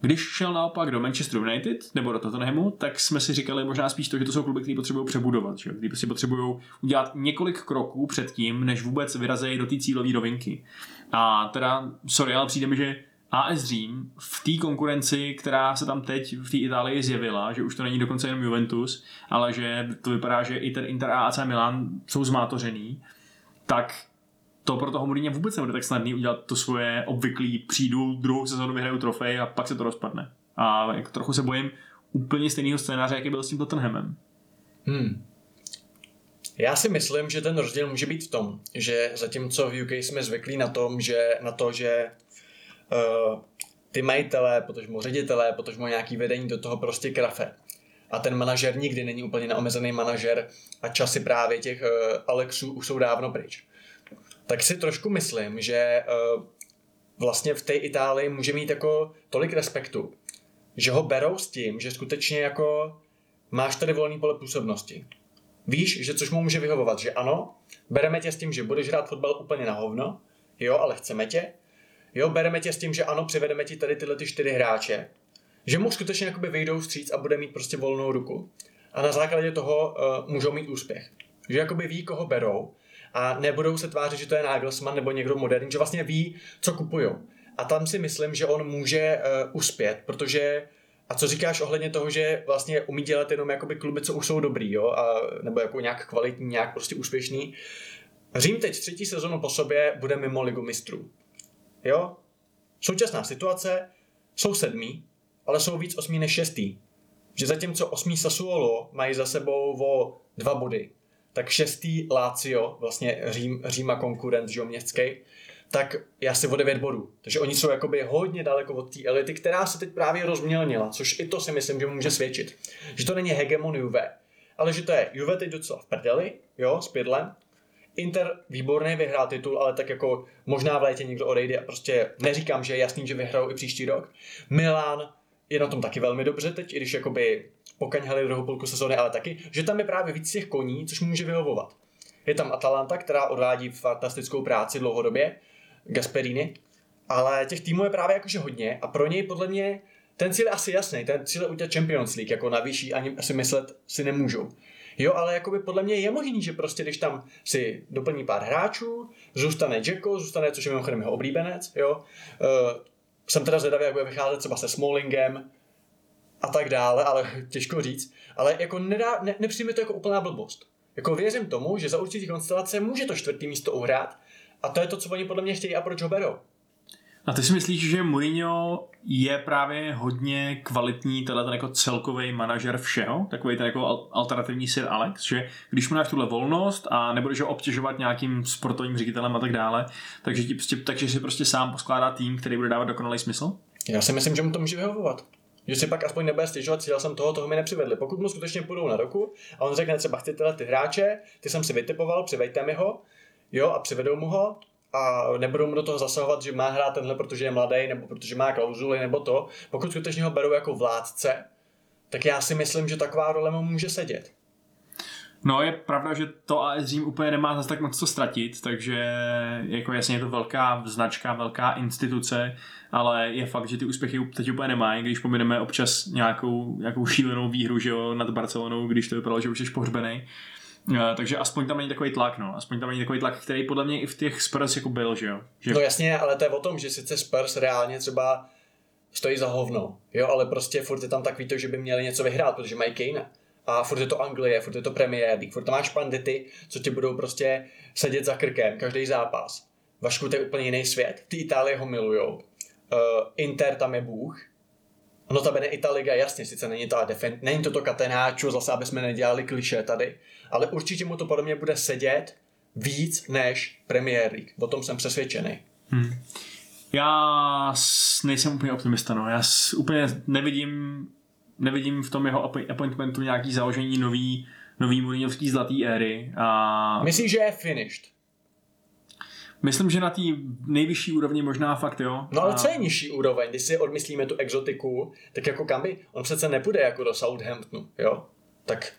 Když šel naopak do Manchester United nebo do Tottenhamu, tak jsme si říkali možná spíš to, že to jsou kluby, které potřebují přebudovat, že? kteří prostě potřebují udělat několik kroků před tím, než vůbec vyrazejí do té cílové rovinky. A teda, sorry, ale přijde mi, že AS Řím v té konkurenci, která se tam teď v té Itálii zjevila, že už to není dokonce jenom Juventus, ale že to vypadá, že i ten Inter a AC Milan jsou zmátořený, tak to pro toho Mourinho vůbec nebude tak snadný udělat to svoje obvyklý přijdu, druhou sezónu vyhraju trofej a pak se to rozpadne. A trochu se bojím úplně stejného scénáře, jaký byl s tím Tottenhamem. Hmm. Já si myslím, že ten rozdíl může být v tom, že zatímco v UK jsme zvyklí na, tom, že, na to, že ty majitelé, potažmo ředitelé, potažmo nějaký vedení do toho prostě krafe. A ten manažer nikdy není úplně neomezený manažer a časy právě těch uh, Alexů už jsou dávno pryč tak si trošku myslím, že uh, vlastně v té Itálii může mít jako tolik respektu, že ho berou s tím, že skutečně jako máš tady volný pole působnosti. Víš, že což mu může vyhovovat, že ano, bereme tě s tím, že budeš hrát fotbal úplně na hovno, jo, ale chceme tě. Jo, bereme tě s tím, že ano, přivedeme ti tady tyhle ty čtyři hráče. Že mu skutečně jakoby vyjdou vstříc a bude mít prostě volnou ruku. A na základě toho uh, můžou mít úspěch. Že jakoby ví, koho berou a nebudou se tvářit, že to je Nagelsmann nebo někdo moderní, že vlastně ví, co kupují. A tam si myslím, že on může uh, uspět, protože a co říkáš ohledně toho, že vlastně umí dělat jenom jakoby kluby, co už jsou dobrý, jo? A, nebo jako nějak kvalitní, nějak prostě úspěšný. Řím teď třetí sezonu po sobě bude mimo ligu mistrů. Jo? Současná situace, jsou sedmí, ale jsou víc osmí než šestý. Že zatímco osmí Sassuolo mají za sebou o dva body, tak šestý Lazio, vlastně Řím, Říma konkurent městský, tak je asi o 9 bodů. Takže oni jsou jakoby hodně daleko od té elity, která se teď právě rozmělnila, což i to si myslím, že může svědčit. Že to není hegemon Juve, ale že to je Juve teď docela v prdeli, jo, s pidlem. Inter výborný vyhrál titul, ale tak jako možná v létě někdo odejde a prostě neříkám, že je jasný, že vyhrajou i příští rok. Milan je na tom taky velmi dobře teď, i když jakoby pokaňhali druhou půlku sezóny, ale taky, že tam je právě víc těch koní, což mu může vyhovovat. Je tam Atalanta, která odvádí fantastickou práci dlouhodobě, Gasperini, ale těch týmů je právě jakože hodně a pro něj podle mě ten cíl je asi jasný, ten cíl je udělat Champions League, jako na vyšší ani si myslet si nemůžou. Jo, ale jakoby podle mě je možný, že prostě když tam si doplní pár hráčů, zůstane Jacko, zůstane, což je mimochodem jeho oblíbenec, jo. Uh, jsem teda zvědavý, jak bude vycházet třeba se Smallingem, a tak dále, ale těžko říct. Ale jako nedá, ne, nepřijme to jako úplná blbost. Jako věřím tomu, že za určitý konstelace může to čtvrtý místo uhrát a to je to, co oni podle mě chtějí a proč ho berou. A ty si myslíš, že Mourinho je právě hodně kvalitní tenhle ten jako celkový manažer všeho, takový ten jako alternativní Sir Alex, že když mu dáš tuhle volnost a nebudeš ho obtěžovat nějakým sportovním ředitelem a tak dále, takže, ti prostě, takže si prostě sám poskládá tým, který bude dávat dokonalý smysl? Já si myslím, že mu to může vyhovovat. Že si pak aspoň nebude stěžovat, cíl jsem toho, toho mi nepřivedli. Pokud mu skutečně půjdou na roku a on řekne třeba chci tyhle ty hráče, ty jsem si vytipoval, přivejte mi ho, jo, a přivedou mu ho, a nebudou mu do toho zasahovat, že má hrát tenhle, protože je mladý, nebo protože má klauzuly, nebo to. Pokud skutečně ho berou jako vládce, tak já si myslím, že taková role mu může sedět. No je pravda, že to AS Řím úplně nemá zase tak moc co ztratit, takže jako jasně je to velká značka, velká instituce, ale je fakt, že ty úspěchy teď úplně nemají, když pomineme občas nějakou, nějakou šílenou výhru že jo, nad Barcelonou, když to vypadalo, že už jsi pohřbený. Uh, takže aspoň tam není takový tlak, no. Aspoň tam není takový tlak, který podle mě i v těch Spurs jako byl, že jo. Že... No jasně, ale to je o tom, že sice Spurs reálně třeba stojí za hovno, jo, ale prostě furt je tam takový to, že by měli něco vyhrát, protože mají Kane. A furt je to Anglie, furt je to Premier League, furt tam máš pandity, co ti budou prostě sedět za krkem každý zápas. Vašku, to je úplně jiný svět. Ty Itálie ho milujou. Uh, Inter tam je bůh, No ta bene Italiga, jasně, sice není to, defen- není to to katenáčo, zase aby jsme nedělali kliše tady, ale určitě mu to podle mě bude sedět víc než Premier League. O tom jsem přesvědčený. Hmm. Já nejsem úplně optimista, no. Já úplně nevidím, nevidím v tom jeho appointmentu nějaký založení nový, nový Mourinhovský zlatý éry. A... Myslíš, že je finished? Myslím, že na té nejvyšší úrovni možná fakt jo. No ale co je nižší úroveň? Když si odmyslíme tu exotiku, tak jako kam by? On přece nepůjde jako do Southamptonu, jo? Tak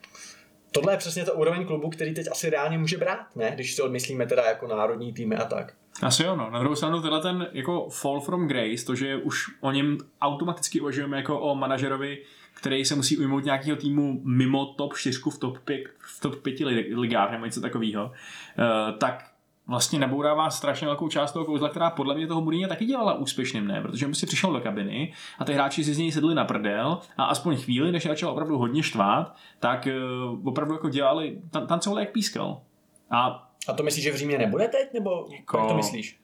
tohle je přesně ta úroveň klubu, který teď asi reálně může brát, ne? Když si odmyslíme teda jako národní týmy a tak. Asi jo, no. Na druhou stranu tenhle ten jako fall from grace, to, že už o něm automaticky uvažujeme jako o manažerovi, který se musí ujmout nějakého týmu mimo top 4 v top 5, v top 5 ligách nebo něco takového, uh, tak vlastně nabourává strašně velkou část toho kouzla, která podle mě toho Mourinho taky dělala úspěšným, ne? Protože on si přišel do kabiny a ty hráči si z něj sedli na prdel a aspoň chvíli, než začal opravdu hodně štvát, tak uh, opravdu jako dělali, tan- tancovali jak pískal. A, a to myslíš, že v Římě nebude teď, nebo jako, jak to myslíš?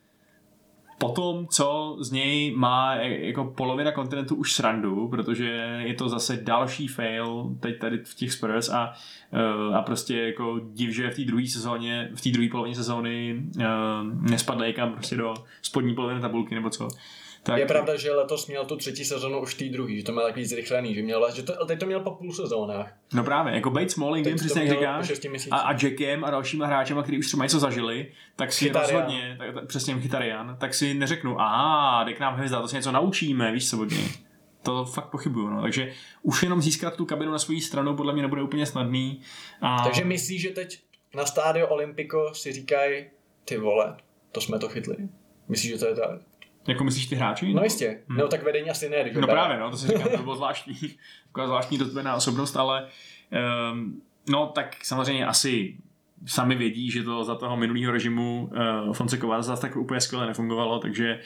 Potom, co z něj má jako polovina kontinentu už srandu, protože je to zase další fail teď tady v těch Spurs a, eh, a prostě jako div, že v té druhé sezóně, v té druhé polovině sezóny uh, nespadne někam prostě do spodní poloviny tabulky nebo co. Tak... Je pravda, že letos měl tu třetí sezonu už tý druhý, že to měl takový zrychlený, že měl, že to, teď to měl po půl sezónách. No právě, jako Bates Smalling, tím přesně jak říkáš, a, a Jackiem a dalšíma hráčema, kteří už třeba něco zažili, tak si Chytarian. rozhodně, tak, tak, přesně Chytarian, tak si neřeknu, aha, dej k nám hvězda, to si něco naučíme, víš co od něj. To fakt pochybuju, no. Takže už jenom získat tu kabinu na svou stranu podle mě nebude úplně snadný. A... Takže myslíš, že teď na stádio Olympiko si říkají, ty vole, to jsme to chytli. Myslíš, že to je tak? Jako myslíš ty hráči? No jistě. Hmm. No tak vedení asi ne. No právě, no, to si říkám, to bylo zvláštní. [LAUGHS] Taková zvláštní dotvená osobnost, ale um, no tak samozřejmě asi sami vědí, že to za toho minulého režimu uh, Fonsekova zase tak úplně skvěle nefungovalo, takže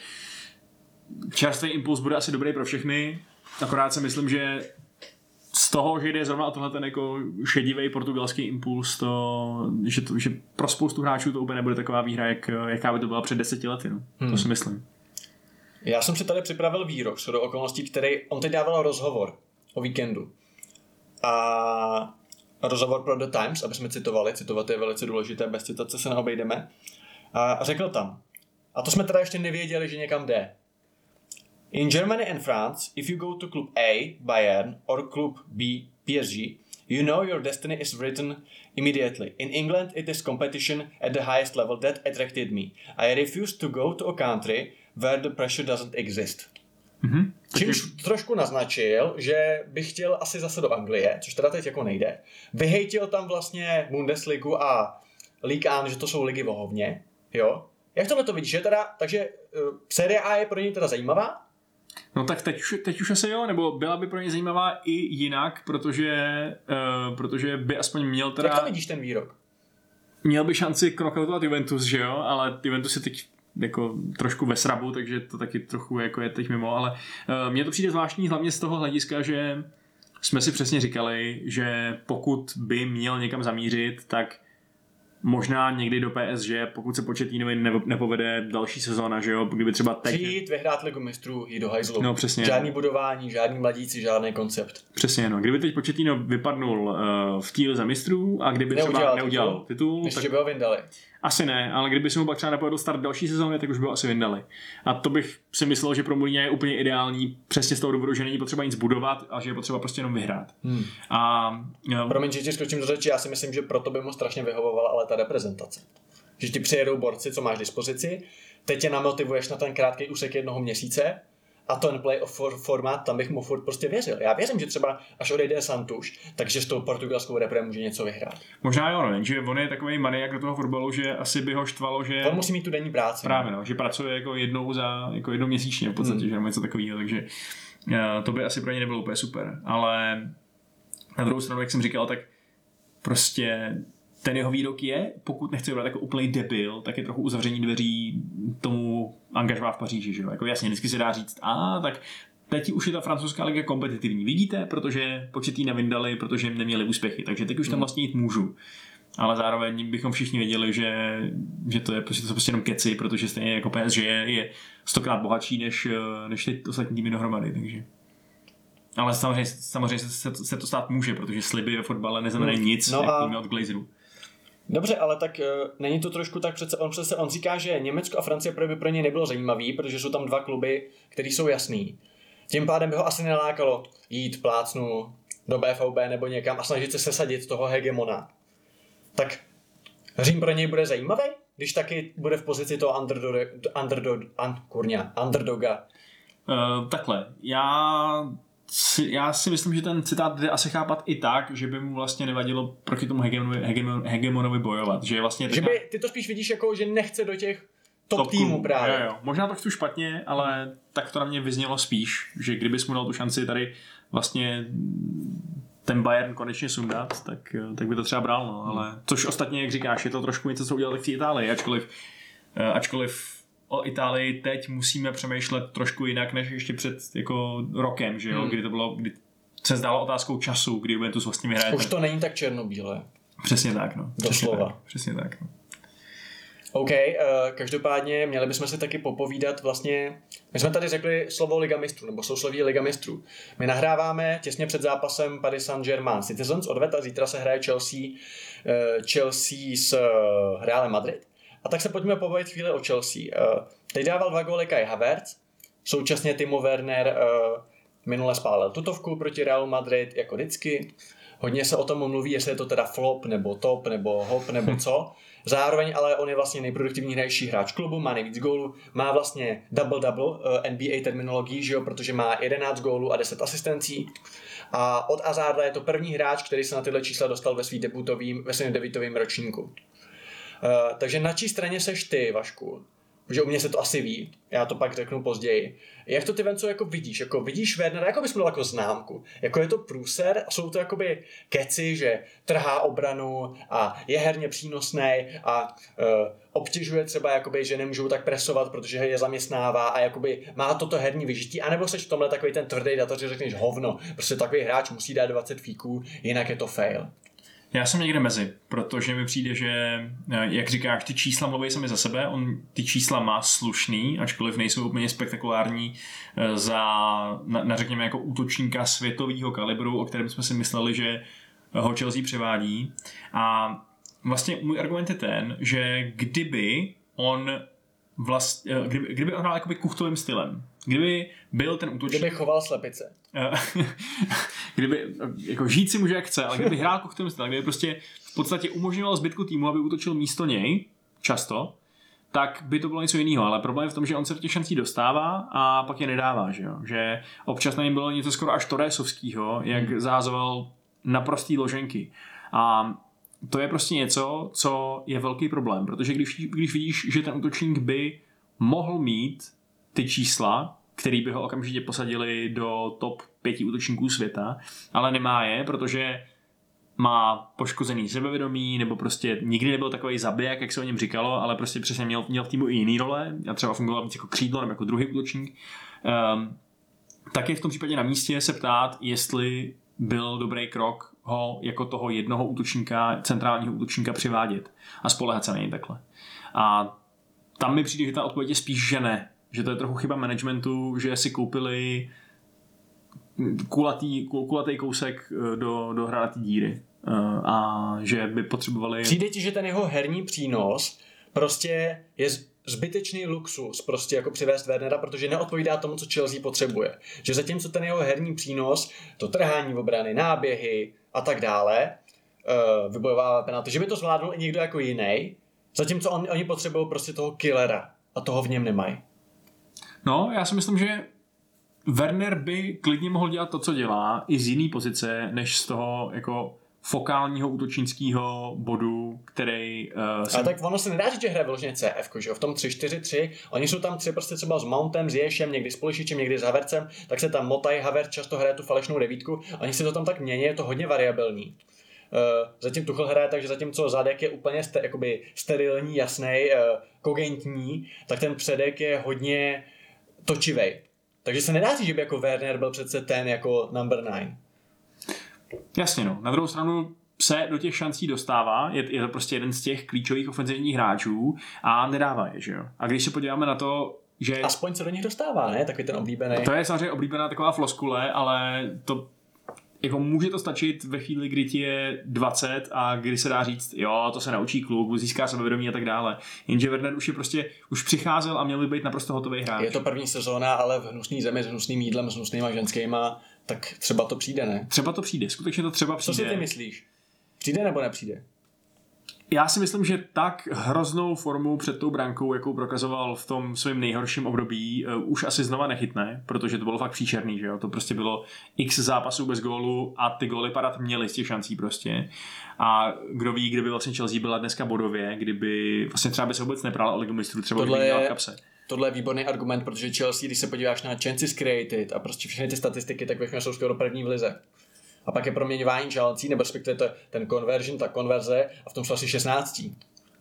čerstvý impuls bude asi dobrý pro všechny, akorát si myslím, že z toho, že jde zrovna o tohle ten jako šedivý portugalský impuls, to, že, to, že pro spoustu hráčů to úplně nebude taková výhra, jak, jaká by to byla před deseti lety. No. Hmm. To si myslím. Já jsem si tady připravil výrok do okolností, který on teď dával rozhovor o víkendu. A rozhovor pro The Times, aby jsme citovali, citovat je velice důležité, bez citace se neobejdeme. A řekl tam, a to jsme teda ještě nevěděli, že někam jde. In Germany and France, if you go to club A, Bayern, or club B, PSG, you know your destiny is written immediately. In England, it is competition at the highest level that attracted me. I refused to go to a country where the pressure doesn't exist. Mm-hmm. Čímž trošku naznačil, že by chtěl asi zase do Anglie, což teda teď jako nejde. Vyhejtil tam vlastně Bundesligu a League An, že to jsou ligy vohovně, jo. Jak tohle to vidíš, že teda, takže uh, série A je pro něj teda zajímavá? No tak teď už, teď už asi jo, nebo byla by pro ně zajímavá i jinak, protože, uh, protože by aspoň měl teda... Jak to vidíš ten výrok? Měl by šanci knockoutovat Juventus, že jo, ale Juventus je teď jako trošku ve srabu, takže to taky trochu jako je teď mimo, ale uh, mně to přijde zvláštní hlavně z toho hlediska, že jsme si přesně říkali, že pokud by měl někam zamířit, tak možná někdy do PSG, pokud se Početínovi nepovede další sezóna, že jo, kdyby třeba teď... Přijít, vyhrát ligu mistrů, jít do hajzlu. No, přesně. Žádný budování, žádný mladíci, žádný koncept. Přesně, no. Kdyby teď Početino vypadnul uh, v tíle za mistrů a kdyby neudělal třeba neudělal titul, titul tak... by ho vyndali. Asi ne, ale kdyby se mu pak třeba nepovedl start další sezóny, tak už by ho asi vyndali. A to bych si myslel, že pro Mourinho je úplně ideální, přesně z toho důvodu, že není potřeba nic budovat a že je potřeba prostě jenom vyhrát. Hmm. A, no. Promiň, že ti skočím do řeči, já si myslím, že proto by mu strašně vyhovovala ale ta reprezentace. Že ti přijedou borci, co máš dispozici, teď je namotivuješ na ten krátký úsek jednoho měsíce, a ten play-off formát, tam bych mu furt prostě věřil. Já věřím, že třeba až odejde Santuš, takže s tou portugalskou repre může něco vyhrát. Možná jo, no, jenže on je takový maniak do toho fotbalu, že asi by ho štvalo, že... On musí mít tu denní práci. Právě, no, že pracuje jako jednou za, jako jednou měsíčně v podstatě, hmm. že něco takového, takže uh, to by asi pro ně nebylo úplně super. Ale na druhou stranu, jak jsem říkal, tak prostě ten jeho výrok je, pokud nechce být jako úplný debil, tak je trochu uzavření dveří tomu angažová v Paříži. Že jo? Jako jasně, vždycky se dá říct, a tak teď už je ta francouzská liga kompetitivní. Vidíte, protože početí nevyndali, protože jim neměli úspěchy, takže teď už tam hmm. vlastně jít můžu. Ale zároveň bychom všichni věděli, že, že to je prostě, to prostě jenom keci, protože stejně jako PSG je, je stokrát bohatší než, než ty ostatní týmy dohromady. Takže. Ale samozřejmě, samozřejmě se, se, to stát může, protože sliby ve fotbale neznamenají hmm. nic, no jak a... od Glazeru. Dobře, ale tak uh, není to trošku tak přece, on přece on říká, že Německo a Francie by pro ně nebylo zajímavý, protože jsou tam dva kluby, které jsou jasný. Tím pádem by ho asi nelákalo jít plácnu do BVB nebo někam a snažit se sesadit toho hegemona. Tak Řím pro něj bude zajímavý, když taky bude v pozici toho underdog, underdog, un, kurňa, underdoga. Uh, takhle, já si, já si myslím, že ten citát jde asi chápat i tak, že by mu vlastně nevadilo proti tomu hegemonovi, hegemon, hegemonovi bojovat. Že, vlastně že by, ty to spíš vidíš jako, že nechce do těch top, top týmů právě. Jo, jo. Možná to chci špatně, ale tak to na mě vyznělo spíš, že kdybys mu dal tu šanci tady vlastně ten Bayern konečně sundat, tak, tak by to třeba bral, no, ale což ostatně, jak říkáš, je to trošku něco, co udělal v té Itálii, ačkoliv, eh, ačkoliv o Itálii teď musíme přemýšlet trošku jinak, než ještě před jako rokem, že jo, hmm. kdy to bylo, kdy se zdálo otázkou času, kdy Juventus vlastně vyhraje. Už to není tak černobílé. Přesně tak, no. Doslova. Přesně tak, přesně tak no. OK, uh, každopádně měli bychom si taky popovídat vlastně, my jsme tady řekli slovo Liga mistrů, nebo sousloví Liga mistrů. My nahráváme těsně před zápasem Paris Saint-Germain. Citizens odved a zítra se hraje Chelsea, uh, Chelsea s uh, Realem Madrid. A tak se pojďme pobavit chvíli o Chelsea. Uh, teď dával dva góly Kai Havertz, současně Timo Werner uh, minule spálil tutovku proti Real Madrid jako vždycky. Hodně se o tom mluví, jestli je to teda flop, nebo top, nebo hop, nebo co. Zároveň ale on je vlastně nejproduktivnější hráč klubu, má nejvíc gólů, má vlastně double-double eh, NBA terminologii, že jo, protože má 11 gólů a 10 asistencí. A od Azarda je to první hráč, který se na tyhle čísla dostal ve, svým debutovým, ve svém debutovém ročníku. Uh, takže na čí straně seš ty, Vašku? že u mě se to asi ví, já to pak řeknu později. Jak to ty Venco jako vidíš? Jako vidíš Wernera, jako bys dal jako známku? Jako je to průser a jsou to jakoby keci, že trhá obranu a je herně přínosný a uh, obtěžuje třeba, jakoby, že nemůžou tak presovat, protože je zaměstnává a jakoby má toto herní vyžití, anebo seš v tomhle takový ten tvrdý data, že řekneš hovno, prostě takový hráč musí dát 20 fíků, jinak je to fail. Já jsem někde mezi, protože mi přijde, že, eh, jak říkáš, ty čísla mluví sami za sebe, on ty čísla má slušný, ačkoliv nejsou úplně spektakulární eh, za, na, na řekněme, jako útočníka světového kalibru, o kterém jsme si mysleli, že ho Chelsea převádí. A vlastně můj argument je ten, že kdyby on vlast, eh, kdyby, kdyby on hrál jakoby kuchtovým stylem, kdyby byl ten útočník... Kdyby choval slepice. [LAUGHS] kdyby, jako žít si může jak chce, ale kdyby hrál kuchtovým stylem, kdyby prostě v podstatě umožňoval zbytku týmu, aby útočil místo něj, často, tak by to bylo něco jiného, ale problém je v tom, že on se do těch šancí dostává a pak je nedává, že, jo? že občas na něm bylo něco skoro až Toresovského, jak hmm. zázoval naprostý loženky. A to je prostě něco, co je velký problém, protože když, když vidíš, že ten útočník by mohl mít ty čísla, který by ho okamžitě posadili do top pěti útočníků světa, ale nemá je, protože má poškozený sebevědomí, nebo prostě nikdy nebyl takový zabijak, jak se o něm říkalo, ale prostě přesně měl, měl v týmu i jiný role a třeba fungoval víc jako křídlo nebo jako druhý útočník. Um, tak je v tom případě na místě se ptát, jestli byl dobrý krok ho jako toho jednoho útočníka, centrálního útočníka přivádět a spolehat se na něj takhle. A tam mi přijde, že ta odpověď je spíš, že ne. Že to je trochu chyba managementu, že si koupili kulatý, kulatý kousek eh, do, do hranatý díry eh, a že by potřebovali... Přijde ti, že ten jeho herní přínos prostě je zbytečný luxus prostě jako přivést Wernera, protože neodpovídá tomu, co Chelsea potřebuje. Že zatímco ten jeho herní přínos, to trhání obrany, náběhy a tak dále, uh, vybojovává penalty, že by to zvládnul i někdo jako jiný, zatímco on, oni potřebují prostě toho killera a toho v něm nemají. No, já si myslím, že Werner by klidně mohl dělat to, co dělá, i z jiný pozice, než z toho jako fokálního útočnického bodu, který... Uh, jsem... Ale tak ono se nedá říct, že hraje vyloženě CF, že jo? v tom 3-4-3, oni jsou tam tři prostě třeba s Mountem, s Ješem, někdy s Polišičem, někdy s Havercem, tak se tam motají, Haver často hraje tu falešnou devítku, oni si to tam tak mění, je to hodně variabilní. Uh, zatím Tuchel hraje tak, že zatímco zadek je úplně ster, jakoby sterilní, jasný, uh, kogentní, tak ten předek je hodně točivý. Takže se nedá říct, že by jako Werner byl přece ten jako number nine. Jasně no. Na druhou stranu se do těch šancí dostává, je, je to prostě jeden z těch klíčových ofenzivních hráčů a nedává je, že jo. A když se podíváme na to, že... Aspoň se do nich dostává, ne? Takový ten oblíbený. To je samozřejmě oblíbená taková floskule, ale to jako může to stačit ve chvíli, kdy ti je 20 a kdy se dá říct, jo, to se naučí kluk, získá sebevědomí a tak dále. Jenže Werner už je prostě, už přicházel a měl by být naprosto hotový hráč. Je to první sezóna, ale v hnusný zemi s hnusným jídlem, s hnusnýma ženskýma, tak třeba to přijde, ne? Třeba to přijde, skutečně to třeba přijde. Co si ty myslíš? Přijde nebo nepřijde? Já si myslím, že tak hroznou formu před tou brankou, jakou prokazoval v tom svém nejhorším období, uh, už asi znova nechytne, protože to bylo fakt příčerný, že jo? To prostě bylo x zápasů bez gólu a ty góly padat měly z těch šancí prostě. A kdo ví, kdyby vlastně Chelsea byla dneska bodově, kdyby vlastně třeba by se vůbec neprala o ligu mistrů, třeba Tohle by je... kapse. Tohle je výborný argument, protože Chelsea, když se podíváš na chances created a prostě všechny ty statistiky, tak všechno jsou skoro první v lize a pak je proměňování šancí, nebo respektive to, ten conversion, ta konverze a v tom jsou asi 16.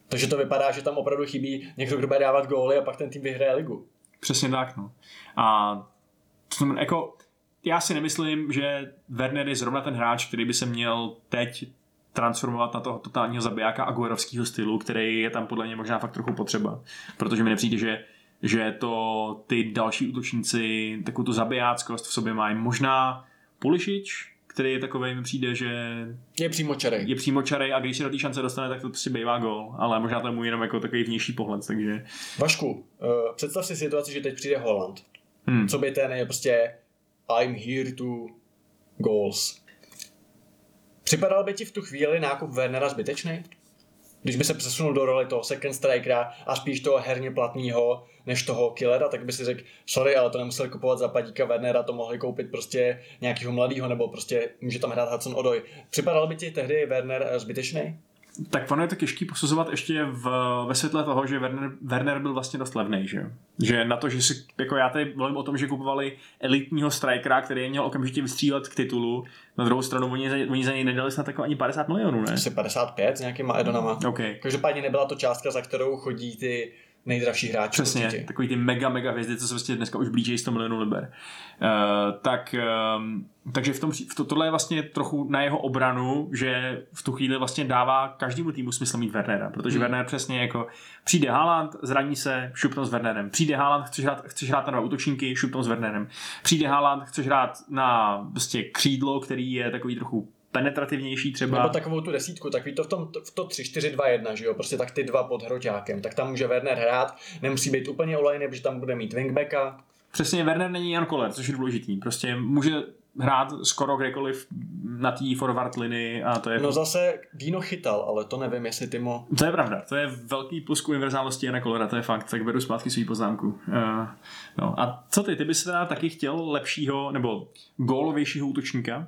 Takže to vypadá, že tam opravdu chybí někdo, kdo bude dávat góly a pak ten tým vyhraje ligu. Přesně tak, no. A to jako, já si nemyslím, že Werner je zrovna ten hráč, který by se měl teď transformovat na toho totálního zabijáka Aguerovského stylu, který je tam podle mě možná fakt trochu potřeba. Protože mi nepřijde, že že to ty další útočníci takovou tu zabijáckost v sobě mají. Možná Pulišič, který je takový, mi přijde, že je přímočarej. Je přímočarej a když se do té šance dostane, tak to prostě bývá gol. Ale možná to je můj jenom jako takový vnější pohled, takže... Vašku, uh, představ si situaci, že teď přijde Holland. Hmm. Co by ten je prostě I'm here to goals. Připadal by ti v tu chvíli nákup Wernera zbytečný? Když by se přesunul do roli toho second strikera a spíš toho herně platného než toho killera, tak by si řekl, sorry, ale to nemusel kupovat za padíka Wernera, to mohli koupit prostě nějakého mladého, nebo prostě může tam hrát Hudson Odoj. Připadal by ti tehdy Werner eh, zbytečný? tak ono je to těžký posuzovat ještě v, ve světle toho, že Werner, Werner byl vlastně dost levný, že Že na to, že si, jako já tady mluvím o tom, že kupovali elitního strikera, který měl okamžitě vystřílet k titulu, na druhou stranu oni za, oni za něj nedali snad jako ani 50 milionů, ne? Asi 55 s nějakýma Edonama. Okay. Každopádně nebyla to částka, za kterou chodí ty nejdražší hráči. Přesně, určitě. takový ty mega, mega hvězdy, co se vlastně dneska už blíží 100 milionů liber. Uh, tak, um, takže v tom, v to, tohle je vlastně trochu na jeho obranu, že v tu chvíli vlastně dává každému týmu smysl mít Wernera, protože hmm. Werner přesně jako přijde Haaland, zraní se, šupnou s Wernerem. Přijde Haaland, chceš hrát, chceš hrát na dva útočníky, šupnou s Wernerem. Přijde Haaland, chceš hrát na prostě křídlo, který je takový trochu penetrativnější třeba. Nebo takovou tu desítku, tak ví to v tom v to 3, 4, 2, 1, že jo, prostě tak ty dva pod hroťákem, tak tam může Werner hrát, nemusí být úplně olejný, protože tam bude mít wingbacka. Přesně, Werner není Jan Koller, což je důležitý, prostě může hrát skoro kdekoliv na té forward linii a to je... No zase Dino chytal, ale to nevím, jestli Timo... To je pravda, to je velký plus k univerzálnosti Jana Kolera, to je fakt, tak beru zpátky svůj poznámku. Uh, no. A co ty, ty bys teda taky chtěl lepšího nebo gólovějšího útočníka?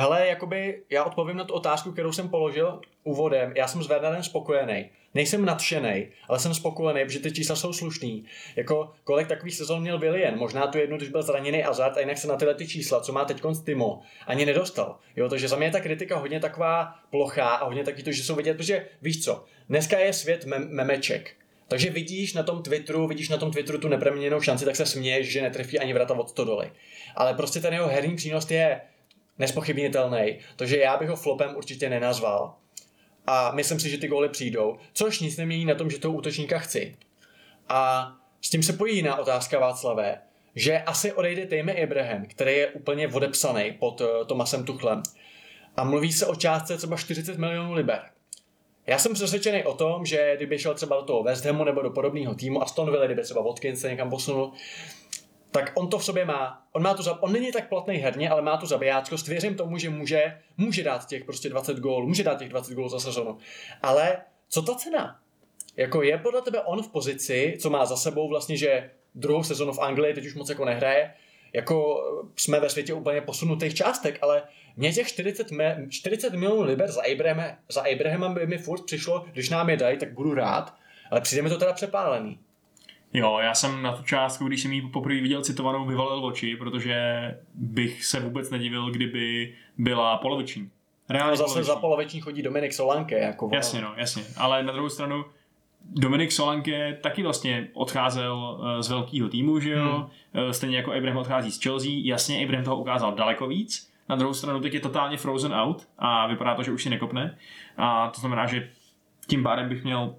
Hele, jakoby já odpovím na tu otázku, kterou jsem položil úvodem. Já jsem s Wernerem spokojený. Nejsem nadšený, ale jsem spokojený, protože ty čísla jsou slušný. Jako kolik takových sezon měl Willian, možná tu jednu, když byl zraněný Azard a jinak se na tyhle ty čísla, co má teď Timo, ani nedostal. Jo, takže za mě je ta kritika hodně taková plochá a hodně taky to, že jsou vidět, protože víš co, dneska je svět mem- memeček. Takže vidíš na tom Twitteru, vidíš na tom Twitteru tu neproměněnou šanci, tak se směješ, že netrefí ani vrata od doly. Ale prostě ten jeho herní přínos je nespochybnitelný, takže já bych ho flopem určitě nenazval. A myslím si, že ty góly přijdou, což nic nemění na tom, že toho útočníka chci. A s tím se pojí jiná otázka Václavé, že asi odejde Tejme Ibrahim, který je úplně odepsaný pod uh, Tomasem Tuchlem. A mluví se o částce třeba 40 milionů liber. Já jsem přesvědčený o tom, že kdyby šel třeba do toho West Hamu nebo do podobného týmu, Aston Villa, kdyby třeba Watkins se někam posunul, tak on to v sobě má. On, má tu, on není tak platný herně, ale má tu zabijáckost. Věřím tomu, že může, může dát těch prostě 20 gólů, může dát těch 20 gólů za sezonu. Ale co ta cena? Jako je podle tebe on v pozici, co má za sebou vlastně, že druhou sezonu v Anglii teď už moc jako nehraje, jako jsme ve světě úplně posunutých částek, ale mě těch 40, me, 40 milionů liber za, Abraham, za Abrahamem by mi furt přišlo, když nám je dají, tak budu rád, ale přijde mi to teda přepálený. Jo, já jsem na tu částku, když jsem ji poprvé viděl citovanou, vyvalil oči, protože bych se vůbec nedivil, kdyby byla poloviční. Reálně no zase poloviční. za poloviční chodí Dominik Solanke. Jako jasně, no, jasně. Ale na druhou stranu Dominik Solanke taky vlastně odcházel eh, z velkého týmu, že jo? Hmm. Eh, stejně jako Abraham odchází z Chelsea. Jasně, Abraham toho ukázal daleko víc. Na druhou stranu teď je totálně frozen out a vypadá to, že už si nekopne. A to znamená, že tím pádem bych měl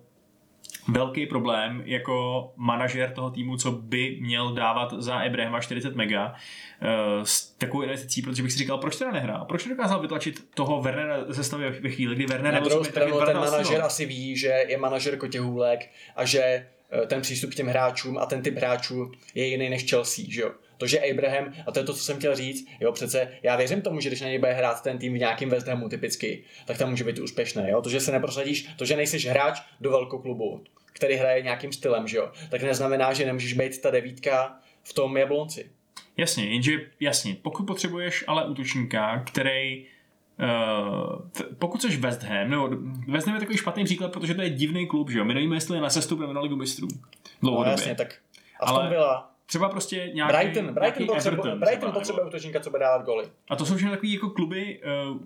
velký problém jako manažer toho týmu, co by měl dávat za Ebrehma 40 mega uh, s takovou investicí, protože bych si říkal, proč teda nehrál? Proč nedokázal vytlačit toho Wernera ze stavy ve chvíli, kdy Werner Na druhou stranu ten manažer asi ví, že je manažer kotěhůlek a že eh, ten přístup k těm hráčům a ten typ hráčů je jiný než Chelsea, že jo? To, že Abraham, a to je to, co jsem chtěl říct, jo, přece já věřím tomu, že když na něj bude hrát ten tým v nějakým West Hamu typicky, tak tam může být úspěšný, jo. To, že se neprosadíš, to, že nejsiš hráč do velkoklubu, který hraje nějakým stylem, že jo, tak neznamená, že nemůžeš být ta devítka v tom jablonci. Jasně, jenže jasně, pokud potřebuješ ale útočníka, který Uh, pokud jsi West Ham, nebo West Ham je takový špatný příklad, protože to je divný klub, že jo? My nevíme, jestli je na sestup nebo na ligu mistrů. No jasně, tak Aston Ale... Villa třeba prostě nějaký Brighton, Brighton, potřebuje, Brighton potřebuje útočníka, co bude dávat goly. A to jsou všechno takový jako kluby uh,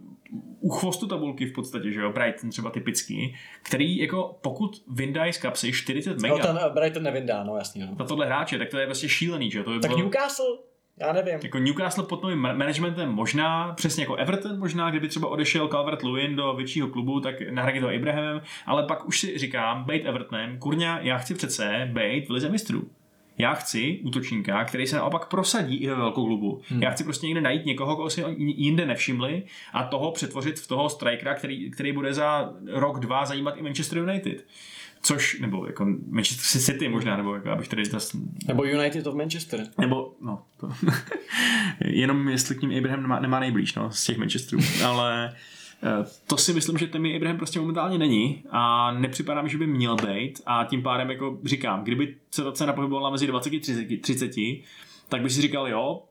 u chvostu tabulky v podstatě, že jo, Brighton třeba typický, který jako pokud vyndají z kapsy 40 mega. No ten uh, Brighton nevyndá, no jasně. No. Na tohle hráče, tak to je prostě šílený, že jo. To by tak bylo... Newcastle, já nevím. Jako Newcastle pod novým managementem možná, přesně jako Everton možná, kdyby třeba odešel Calvert Lewin do většího klubu, tak nahradí to Abrahamem, ale pak už si říkám, bejt Evertonem, kurňa, já chci přece bejt v lize mistrů. Já chci útočníka, který se naopak prosadí i ve velkou klubu. Hmm. Já chci prostě někde najít někoho, koho si jinde nevšimli a toho přetvořit v toho strikera, který, který bude za rok, dva zajímat i Manchester United. Což, nebo jako Manchester City možná, nebo jako abych tady zase... Nebo United of Manchester. Nebo, no, to, [LAUGHS] jenom jestli k ním Abraham nemá, nemá nejblíž, no, z těch Manchesterů, ale to si myslím, že Tammy Abraham prostě momentálně není a nepřipadá mi, že by měl být a tím pádem jako říkám, kdyby se ta cena pohybovala mezi 20 a 30, 30 tak by si říkal, jo,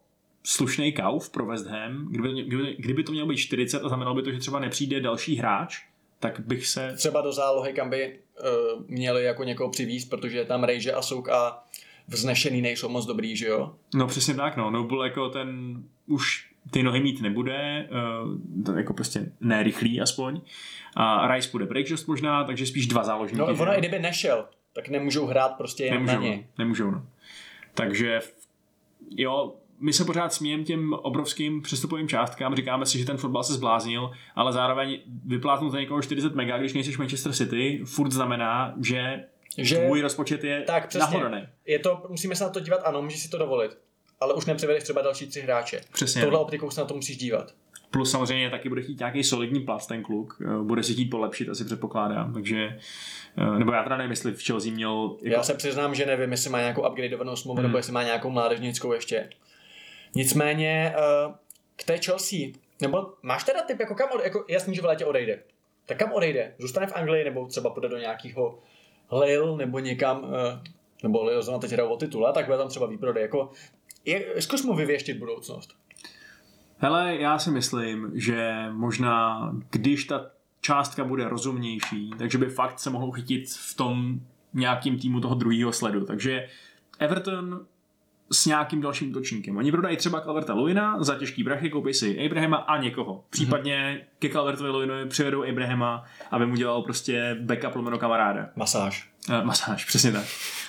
slušný kauf pro West Ham, kdyby, kdyby, kdyby to mělo být 40 a znamenalo by to, že třeba nepřijde další hráč, tak bych se... Třeba do zálohy, kam by uh, měli jako někoho přivízt, protože tam Rejže a Souk a vznešený nejsou moc dobrý, že jo? No přesně tak, no. No byl jako ten už ty nohy mít nebude, uh, jako prostě nerychlý aspoň. A Rice bude breakjost možná, takže spíš dva záložníky. No ono i kdyby nešel, tak nemůžou hrát prostě jen nemůžou, na ně. No, nemůžou, no. Takže jo, my se pořád smějeme těm obrovským přestupovým částkám, říkáme si, že ten fotbal se zbláznil, ale zároveň vyplátnout za někoho 40 mega, když nejsi Manchester City, furt znamená, že, že tvůj rozpočet je tak, přesně. nahodaný. Je to, musíme se na to dívat, ano, můžeš si to dovolit ale už nepřivedeš třeba další tři hráče. Přesně. Tohle optikou se na to musíš dívat. Plus samozřejmě taky bude chtít nějaký solidní plat ten kluk, eh, bude si chtít polepšit, asi předpokládám, takže eh, nebo já teda nevím, jestli v Chelsea měl... Jako... Já se přiznám, že nevím, jestli má nějakou upgradeovanou smlouvu, hmm. nebo jestli má nějakou mládežnickou ještě. Nicméně eh, k té Chelsea, nebo máš teda typ, jako kam, od, jako jasný, že v létě odejde. Tak kam odejde? Zůstane v Anglii, nebo třeba půjde do nějakého Lille, nebo někam, nebo Lille zrovna teď hrajou o titul, tak bude tam třeba výprodej. Jako, je, zkus mu vyvěštit budoucnost. Hele, já si myslím, že možná, když ta částka bude rozumnější, takže by fakt se mohou chytit v tom nějakým týmu toho druhého sledu. Takže Everton s nějakým dalším útočníkem. Oni prodají třeba Calverta Luina za těžký brachy, koupí si Abrahama a někoho. Případně. Ke Calvertovi Luinovi přivedou Abrahama, aby mu dělal prostě backup lomeno kamaráda. Masáž. Uh, masáž, přesně tak.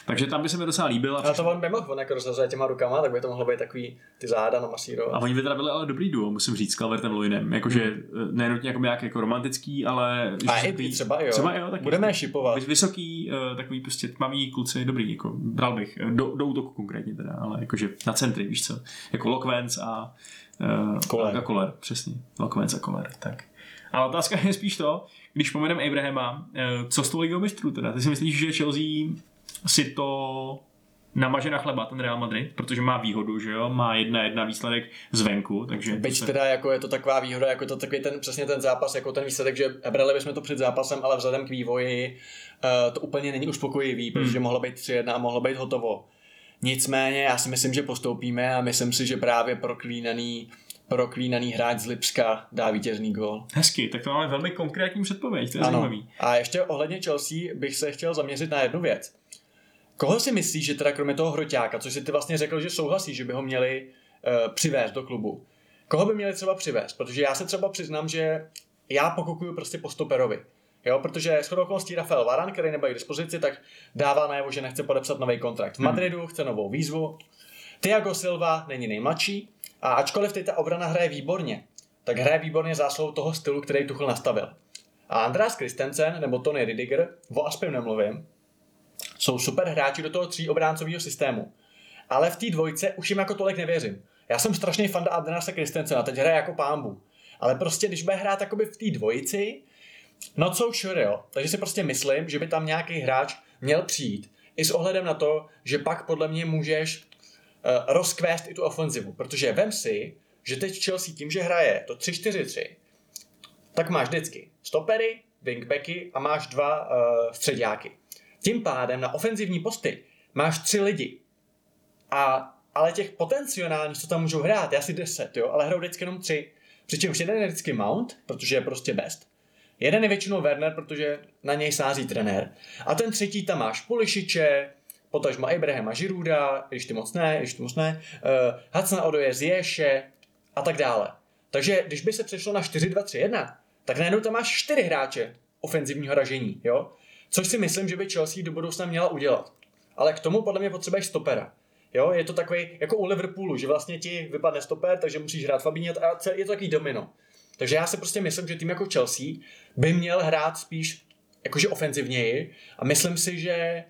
Takže tam by se mi docela líbil. A, to on by mohl, on jako rozhazuje těma rukama, tak by to mohlo být takový ty záda na masíro. A oni by teda byli ale dobrý duo, musím říct, s Calvertem Lewinem. Jakože hmm. nenutně jako nějak jako romantický, ale... A i by, třeba jo. Třeba jo, taky. Budeme šipovat. Vysoký, uh, takový prostě tmavý kluci, dobrý, jako bral bych. Do, do útoku konkrétně teda, ale jakože na centry, víš co. Jako Lokvens a... Uh, Koler. A Koler, přesně. Lokvens a Koler, tak. Ale otázka je spíš to, když povedeme Abrahama, uh, co s tou ligou mistrů teda? Ty si myslíš, že Chelsea si to namaže na chleba ten Real Madrid, protože má výhodu, že jo, má jedna jedna výsledek zvenku, takže... Byť se... teda jako je to taková výhoda, jako to takový ten, přesně ten zápas, jako ten výsledek, že brali bychom to před zápasem, ale vzhledem k vývoji uh, to úplně není uspokojivý, hmm. protože mohlo být 3-1 a mohlo být hotovo. Nicméně já si myslím, že postoupíme a myslím si, že právě proklínaný proklínaný hráč z Lipska dá vítězný gol. Hezky, tak to máme velmi konkrétní předpověď, to je ano. zajímavý. A ještě ohledně Chelsea bych se chtěl zaměřit na jednu věc. Koho si myslíš, že teda kromě toho hroťáka, což si ty vlastně řekl, že souhlasí, že by ho měli uh, přivést do klubu, koho by měli třeba přivést? Protože já se třeba přiznám, že já pokukuju prostě po stoperovi. Jo, protože s okolností Rafael Varan, který nebyl k dispozici, tak dává najevo, že nechce podepsat nový kontrakt v hmm. Madridu, hmm. chce novou výzvu. Thiago Silva není nejmladší a ačkoliv teď ta obrana hraje výborně, tak hraje výborně zásluhou toho stylu, který Tuchl nastavil. A András Christensen nebo Tony Ridiger, o Aspem nemluvím, jsou super hráči do toho tří obráncového systému. Ale v té dvojce už jim jako tolik nevěřím. Já jsem strašný fan Adriana Christensena, teď hraje jako pámbu. Ale prostě, když bude hrát takoby v té dvojici, not so sure, jo. Takže si prostě myslím, že by tam nějaký hráč měl přijít. I s ohledem na to, že pak podle mě můžeš uh, rozkvést i tu ofenzivu. Protože vem si, že teď Chelsea tím, že hraje to 3-4-3, tak máš vždycky stopery, wingbacky a máš dva uh, středáky. Tím pádem na ofenzivní posty máš tři lidi. A, ale těch potenciálních, co tam můžou hrát, je asi deset, jo, ale hrajou vždycky jenom tři. Přičemž jeden je vždycky Mount, protože je prostě best. Jeden je většinou Werner, protože na něj sází trenér. A ten třetí tam máš Pulišiče, potažmo Abrahama Žiruda, když ty moc ne, když ty moc ne, uh, Hacna Odoje Zješe a tak dále. Takže když by se přešlo na 4-2-3-1, tak najednou tam máš čtyři hráče ofenzivního ražení, jo? Což si myslím, že by Chelsea do budoucna měla udělat. Ale k tomu podle mě potřebuješ stopera. Jo, je to takový jako u Liverpoolu, že vlastně ti vypadne stoper, takže musíš hrát Fabinho a je to takový domino. Takže já si prostě myslím, že tým jako Chelsea by měl hrát spíš jakože ofenzivněji a myslím si, že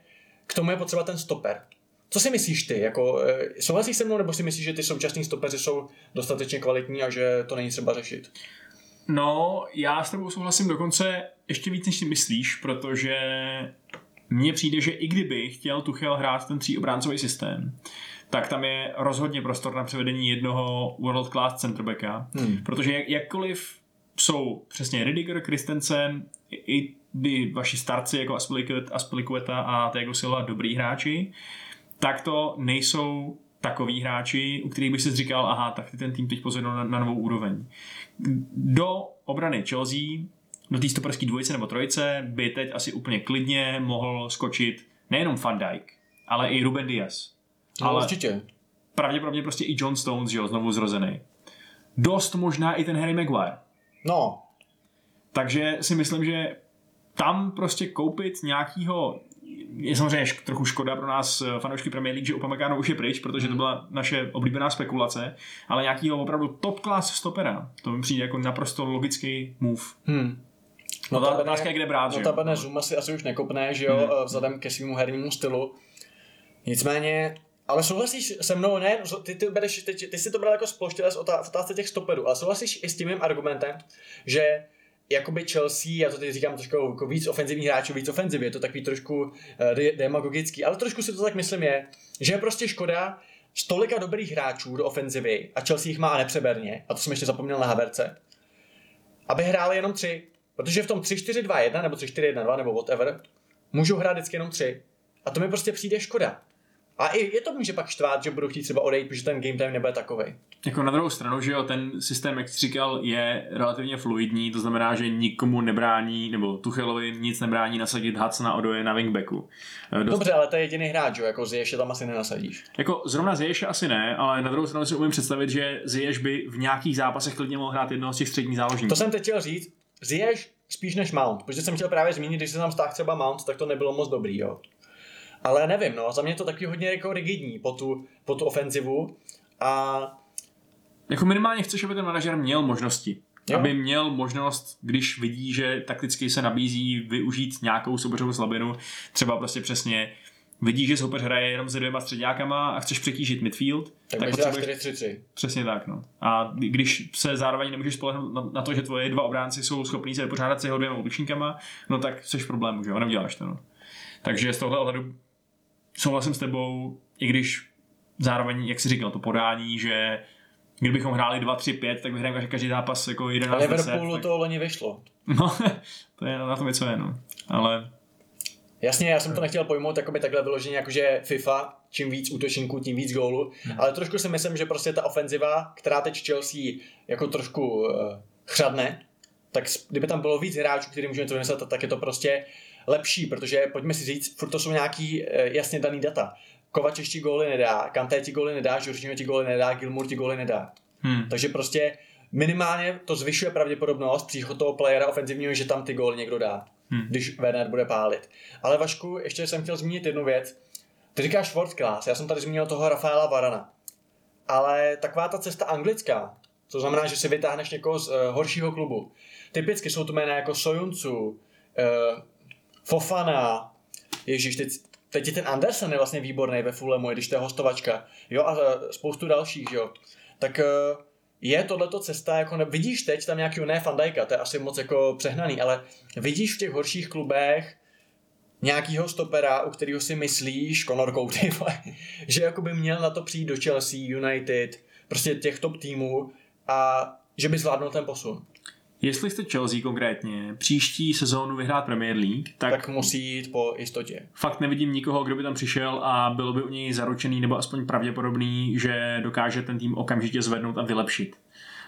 k tomu je potřeba ten stoper. Co si myslíš ty? Jako, eh, souhlasíš se mnou, nebo si myslíš, že ty současní stopeři jsou dostatečně kvalitní a že to není třeba řešit? No, já s tebou souhlasím dokonce ještě víc, než si myslíš, protože mně přijde, že i kdyby chtěl Tuchel hrát ten tříobráncový systém, tak tam je rozhodně prostor na převedení jednoho world class centerbacka, hmm. protože jak, jakkoliv jsou přesně Ridiger, Christensen, i by vaši starci jako Aspilicueta a Thiago Silva dobrý hráči, tak to nejsou takový hráči, u kterých bych si říkal, aha, tak ty ten tým teď pozvedl na, na novou úroveň. Do obrany Chelsea, do té stoperské dvojice nebo trojice by teď asi úplně klidně mohl skočit nejenom Van Dijk, ale i Ruben Diaz. No, ale určitě. Pravděpodobně prostě i John Stones, že jo, znovu zrozený. Dost možná i ten Harry Maguire. No. Takže si myslím, že tam prostě koupit nějakýho je samozřejmě trochu škoda pro nás eh, fanoušky Premier League, že Upamecano už je pryč, protože to hmm. byla naše oblíbená spekulace, ale nějakýho opravdu top class stopera, to mi přijde jako naprosto logický move. Hmm. No, no ta otázka je, kde brát, no, že jo? Zuma si asi už nekopne, že jo, hmm. vzhledem ke svému hernímu stylu. Nicméně, ale souhlasíš se mnou, ne, ty, ty, bereš, ty, ty si to bral jako sploštělec v otázce těch stoperů, ale souhlasíš i s tím mým argumentem, že jakoby Chelsea, já to teď říkám trošku jako víc ofenzivních hráčů, víc ofenzivy, je to takový trošku uh, demagogický, ale trošku si to tak myslím je, že je prostě škoda z tolika dobrých hráčů do ofenzivy a Chelsea jich má nepřeberně, a to jsem ještě zapomněl na Haverce, aby hráli jenom tři, protože v tom 3-4-2-1 nebo 3-4-1-2 nebo whatever, můžou hrát vždycky jenom tři. A to mi prostě přijde škoda. A i je to může pak štvát, že budou chtít třeba odejít, protože ten game time nebude takový. Jako na druhou stranu, že jo, ten systém, jak jsi říkal, je relativně fluidní, to znamená, že nikomu nebrání, nebo Tuchelovi nic nebrání nasadit na Odoje na wingbacku. Eh, dost... Dobře, ale to je jediný hráč, jo, jako Ziyech tam asi nenasadíš. Jako zrovna Ziyech asi ne, ale na druhou stranu si umím představit, že Ziyech by v nějakých zápasech klidně mohl hrát jednoho z těch středních záložníků. To jsem teď chtěl říct, Ziyech spíš než Mount, protože jsem chtěl právě zmínit, když se tam stáhl třeba Mount, tak to nebylo moc dobrý, jo. Ale nevím, no, za mě to taky hodně jako rigidní po tu, po tu ofenzivu a Jako minimálně chceš, aby ten manažer měl možnosti. Jo. Aby měl možnost, když vidí, že takticky se nabízí využít nějakou soupeřovou slabinu, třeba prostě přesně vidí, že soupeř hraje jenom se dvěma středňákama a chceš přetížit midfield, tak, tak, potřebuješ 4-3-3. Přesně tak, no. A kdy- když se zároveň nemůžeš spolehnout na, na, to, že tvoje dva obránci jsou schopní se vypořádat s jeho dvěma útočníkama, no tak jsi v problému, že jo, neuděláš to, no. Takže z tohle ohledu souhlasím s tebou, i když zároveň, jak jsi říkal, to podání, že kdybychom hráli 2-3-5, tak vyhrajeme každý zápas jako 11 Ale 10, Liverpoolu tak... to loni vyšlo. No, [LAUGHS] to je na tom něco je, no. Ale Jasně, já jsem to nechtěl pojmout jakoby takhle vyloženě, jakože FIFA, čím víc útočníků, tím víc gólů, ale trošku si myslím, že prostě ta ofenziva, která teď Chelsea jako trošku uh, chřadne, tak kdyby tam bylo víc hráčů, který můžeme to vymyslet, tak je to prostě lepší, protože pojďme si říct, furt to jsou nějaký uh, jasně daný data. Kovač ti góly nedá, Kanté ti góly nedá, Jorginho ti góly nedá, Gilmour ti góly nedá. hm, Takže prostě minimálně to zvyšuje pravděpodobnost příchod toho playera ofenzivního, že tam ty góly někdo dá, Hmm. když Werner bude pálit. Ale Vašku, ještě jsem chtěl zmínit jednu věc. Ty říkáš world class, já jsem tady zmínil toho Rafaela Varana. Ale taková ta cesta anglická, to znamená, že si vytáhneš někoho z uh, horšího klubu. Typicky jsou to jména jako Sojuncu, uh, Fofana, Ježíš, teď, teď je ten Andersen je vlastně výborný ve Fulhamu, i když to je hostovačka. Jo, a uh, spoustu dalších, jo. Tak uh, je tohleto cesta, jako ne, vidíš teď tam nějakého ne Fandajka, to je asi moc jako přehnaný, ale vidíš v těch horších klubech nějakýho stopera, u kterého si myslíš, Conor Cody, [LAUGHS] že jako by měl na to přijít do Chelsea, United, prostě těch top týmů a že by zvládnul ten posun. Jestli jste Chelsea konkrétně příští sezónu vyhrát Premier League, tak, Tak musí jít po jistotě. fakt nevidím nikoho, kdo by tam přišel a bylo by u něj zaručený nebo aspoň pravděpodobný, že dokáže ten tým okamžitě zvednout a vylepšit.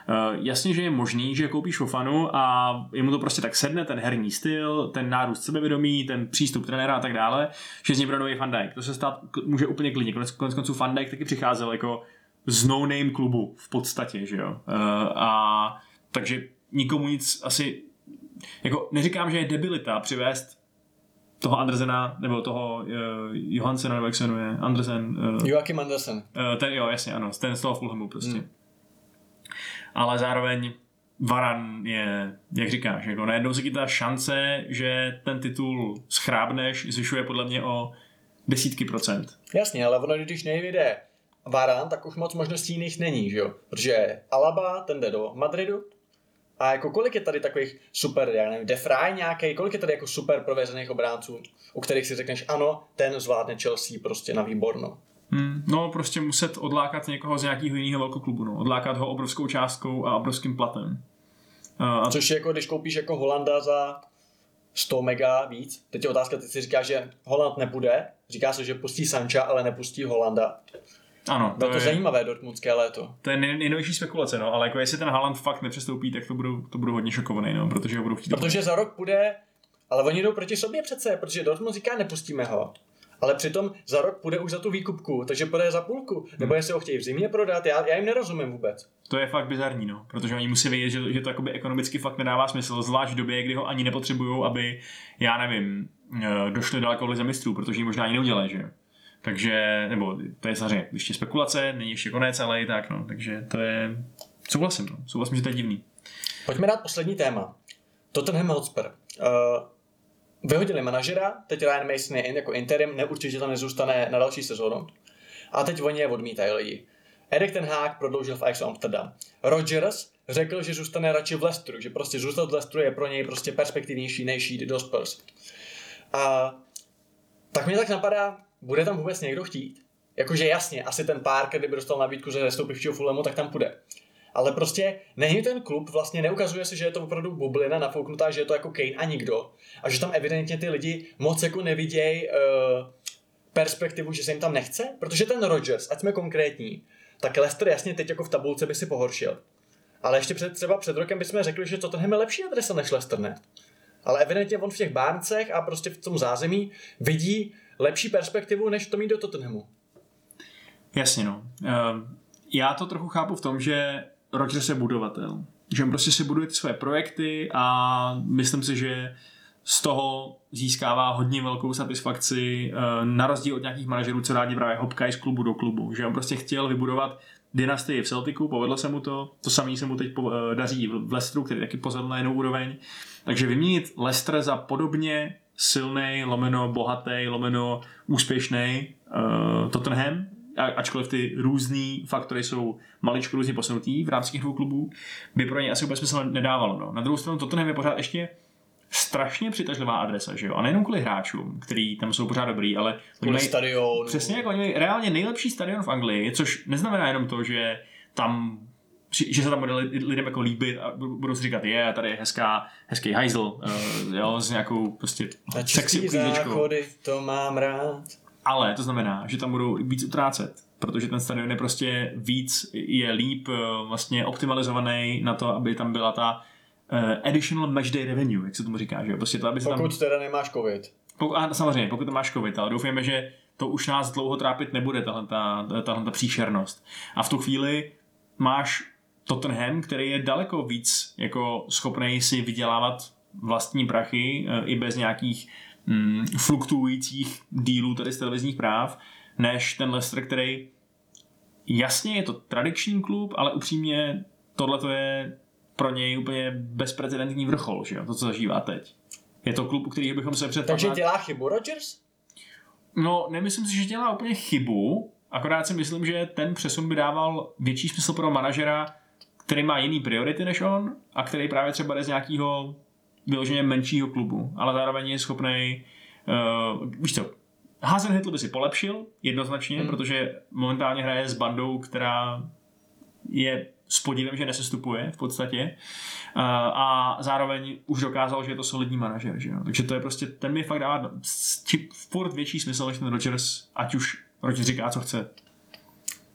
Uh, jasně, že je možný, že koupíš Fofanu a jemu to prostě tak sedne, ten herní styl, ten nárůst sebevědomí, ten přístup trenéra a tak dále, že z něj bude nový Van Dijk. To se stát může úplně klidně. Konec, konec konců Van Dijk taky přicházel jako z no-name klubu v podstatě, že jo. Uh, a takže nikomu nic asi jako neříkám, že je debilita přivést toho Andersena, nebo toho uh, Johansena, nebo jak se jmenuje, Andersen, uh, Joachim Andersen. Uh, ten, jo, jasně, ano, ten z toho Fulhamu prostě. Hmm. Ale zároveň Varan je, jak říkáš, jako najednou se ti ta šance, že ten titul schrábneš, zvyšuje podle mě o desítky procent. Jasně, ale ono, když nejvyjde Varan, tak už moc možností jiných není, že jo? Protože Alaba, ten jde do Madridu, a jako kolik je tady takových super, já nevím, Defray nějaký, kolik je tady jako super prověřených obránců, u kterých si řekneš, ano, ten zvládne Chelsea prostě na výborno. Hmm. No, prostě muset odlákat někoho z nějakého jiného velkoklubu, no. Odlákat ho obrovskou částkou a obrovským platem. A Což je jako, když koupíš jako Holanda za 100 mega víc. Teď je otázka, ty si říkáš, že Holand nepůjde, říká se, že pustí Sancha, ale nepustí Holanda. Ano, Bylo to, to je, zajímavé dortmundské léto. to je nej- nejnovější spekulace, no, ale jako jestli ten Haaland fakt nepřestoupí, tak to budu, to budu hodně šokovaný, no, protože ho budu chtít. Protože za rok půjde, ale oni jdou proti sobě přece, protože Dortmund říká, nepustíme ho. Ale přitom za rok půjde už za tu výkupku, takže půjde za půlku. Nebo jestli ho chtějí v zimě prodat, já, já jim nerozumím vůbec. To je fakt bizarní, no, protože oni musí vědět, že, že to jakoby ekonomicky fakt nedává smysl, zvlášť v době, kdy ho ani nepotřebují, aby, já nevím, eh, došli daleko v mistrů, protože ji možná ani neudělají, že jo. Takže, nebo to je samozřejmě ještě spekulace, není ještě konec, ale i tak, no, takže to je, souhlasím, no, souhlasím, že to je divný. Pojďme dát poslední téma. Tottenham Hotspur. Uh, vyhodili manažera, teď Ryan Mason je in, jako interim, neurčitě tam nezůstane na další sezónu. A teď oni je odmítají lidi. Erik ten Haag prodloužil v Ajaxu Amsterdam. Rodgers řekl, že zůstane radši v Leicesteru, že prostě zůstat v Leicesteru je pro něj prostě perspektivnější, než jít do Spurs. A tak mě tak napadá, bude tam vůbec někdo chtít? Jakože jasně, asi ten Parker, kdyby dostal nabídku ze stoupivšího Fulhamu, tak tam půjde. Ale prostě není ten klub, vlastně neukazuje se, že je to opravdu bublina nafouknutá, že je to jako Kane a nikdo. A že tam evidentně ty lidi moc jako nevidějí uh, perspektivu, že se jim tam nechce. Protože ten Rodgers, ať jsme konkrétní, tak Leicester jasně teď jako v tabulce by si pohoršil. Ale ještě před, třeba před rokem bychom řekli, že to tenhle je lepší adresa než Leicester, ne? Ale evidentně on v těch báncech a prostě v tom zázemí vidí lepší perspektivu, než to mít do Tottenhamu. Jasně, no. Eh, Já to trochu chápu v tom, že Rodgers je budovatel. Že on prostě si buduje ty své projekty a myslím si, že z toho získává hodně velkou satisfakci eh, na rozdíl od nějakých manažerů, co rádi právě hopkají z klubu do klubu. Že on prostě chtěl vybudovat dynastii v Celticu, povedlo se mu to, to samé se mu teď eh, daří v Leicesteru, který taky pozvedl na jinou úroveň. Takže vyměnit Leicester za podobně silný, lomeno bohatý, lomeno úspěšný uh, Tottenham, ačkoliv ty různé faktory jsou maličko různě posunutý v rámci těch dvou klubů, by pro ně asi vůbec smysl nedávalo. No. Na druhou stranu Tottenham je pořád ještě strašně přitažlivá adresa, že jo? A nejenom kvůli hráčům, který tam jsou pořád dobrý, ale kvůli mají, stadionu. Přesně jako oni mají reálně nejlepší stadion v Anglii, což neznamená jenom to, že tam že se tam bude lidem jako líbit a budou si říkat, je, tady je hezká, hezký hajzl, uh, jo, s nějakou prostě sexy záchody, to mám rád. Ale to znamená, že tam budou víc utrácet, protože ten stadion je prostě víc, je líp uh, vlastně optimalizovaný na to, aby tam byla ta uh, additional match day revenue, jak se tomu říká, že jo? Prostě to, aby se Pokud tam... teda nemáš covid. Pokud, a samozřejmě, pokud to máš covid, ale doufujeme, že to už nás dlouho trápit nebude, tahle ta, tahle ta příšernost. A v tu chvíli máš Tottenham, který je daleko víc jako schopný si vydělávat vlastní prachy e, i bez nějakých mm, fluktuujících dílů tady z televizních práv, než ten Leicester, který jasně je to tradiční klub, ale upřímně tohle to je pro něj úplně bezprecedentní vrchol, že jo? to, co zažívá teď. Je to klub, u kterého bychom se před... Takže dělá chybu Rodgers? No, nemyslím si, že dělá úplně chybu, akorát si myslím, že ten přesun by dával větší smysl pro manažera, který má jiný priority než on a který právě třeba jde z nějakého vyloženě menšího klubu, ale zároveň je schopný, uh, víš co, Hasenhüttl by si polepšil jednoznačně, hmm. protože momentálně hraje s bandou, která je s podívem, že nesestupuje v podstatě uh, a zároveň už dokázal, že je to solidní manažer, že jo? takže to je prostě, ten mi fakt dává furt větší smysl než ten Rodgers, ať už Rodgers říká, co chce.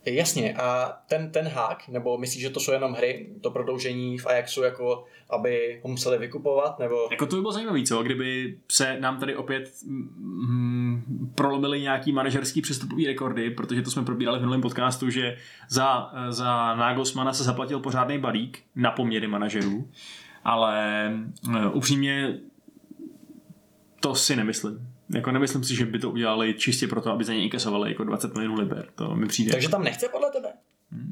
Jasně, a ten, ten hák, nebo myslíš, že to jsou jenom hry, to prodloužení v Ajaxu, jako aby ho museli vykupovat, nebo... Jako to by bylo zajímavé, co? Kdyby se nám tady opět mm, prolomily nějaký manažerský přestupový rekordy, protože to jsme probírali v minulém podcastu, že za, za Nagelsmana se zaplatil pořádný balík na poměry manažerů, ale uh, upřímně to si nemyslím. Jako nemyslím si, že by to udělali čistě proto, aby za něj inkasovali jako 20 milionů liber. To mi přijde. Takže tam nechce podle tebe?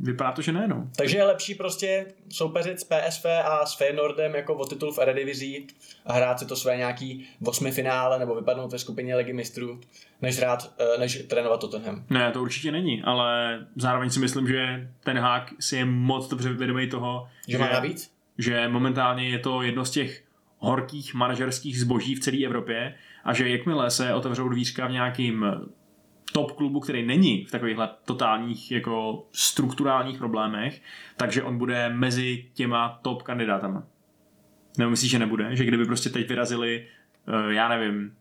Vypadá to, že ne, no. Takže je lepší prostě soupeřit s PSV a s Feyenoordem jako o titul v Eredivizi a hrát si to své nějaký osmi finále nebo vypadnout ve skupině Ligy mistrů, než hrát, eh, než trénovat Tottenham. Ne, to určitě není, ale zároveň si myslím, že ten hák si je moc dobře vědomý toho, že, že má navíc? Že momentálně je to jedno z těch horkých manažerských zboží v celé Evropě a že jakmile se otevřou dvířka v nějakým top klubu, který není v takovýchhle totálních jako strukturálních problémech, takže on bude mezi těma top kandidátama. Nebo myslíš, že nebude? Že kdyby prostě teď vyrazili, uh, já nevím,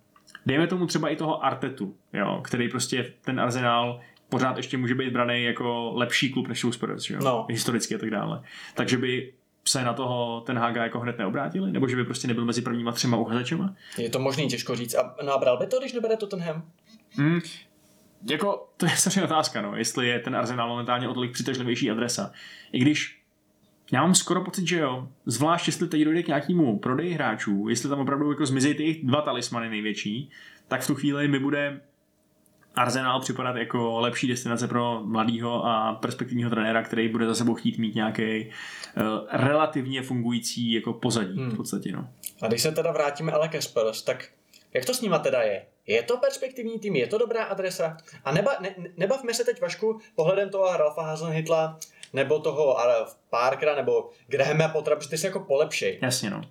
dejme tomu třeba i toho Artetu, jo, který prostě ten Arsenal pořád ještě může být braný jako lepší klub než Spurs, jo? No. historicky a tak dále. Takže by se na toho ten Haga jako hned neobrátili? Nebo že by prostě nebyl mezi prvníma třema uchazečema? Je to možný, těžko říct. A nabral by to, když nebere Tottenham? Hmm, jako, to je samozřejmě otázka, no, jestli je ten Arsenal momentálně o tolik přitažlivější adresa. I když já mám skoro pocit, že jo, zvlášť jestli teď dojde k nějakému prodeji hráčů, jestli tam opravdu jako zmizí ty dva talismany největší, tak v tu chvíli mi bude Arsenal připadat jako lepší destinace pro mladého a perspektivního trenéra, který bude za sebou chtít mít nějaký uh, relativně fungující jako pozadí hmm. v podstatě. No. A když se teda vrátíme ale ke Spurs, tak jak to s nima teda je? Je to perspektivní tým, je to dobrá adresa? A neba, ne, nebavme se teď, Vašku, pohledem toho Ralfa Hasenhitla, nebo toho Parkera, nebo Grahama Potra, protože ty jsi jako polepšej. Jasně, no.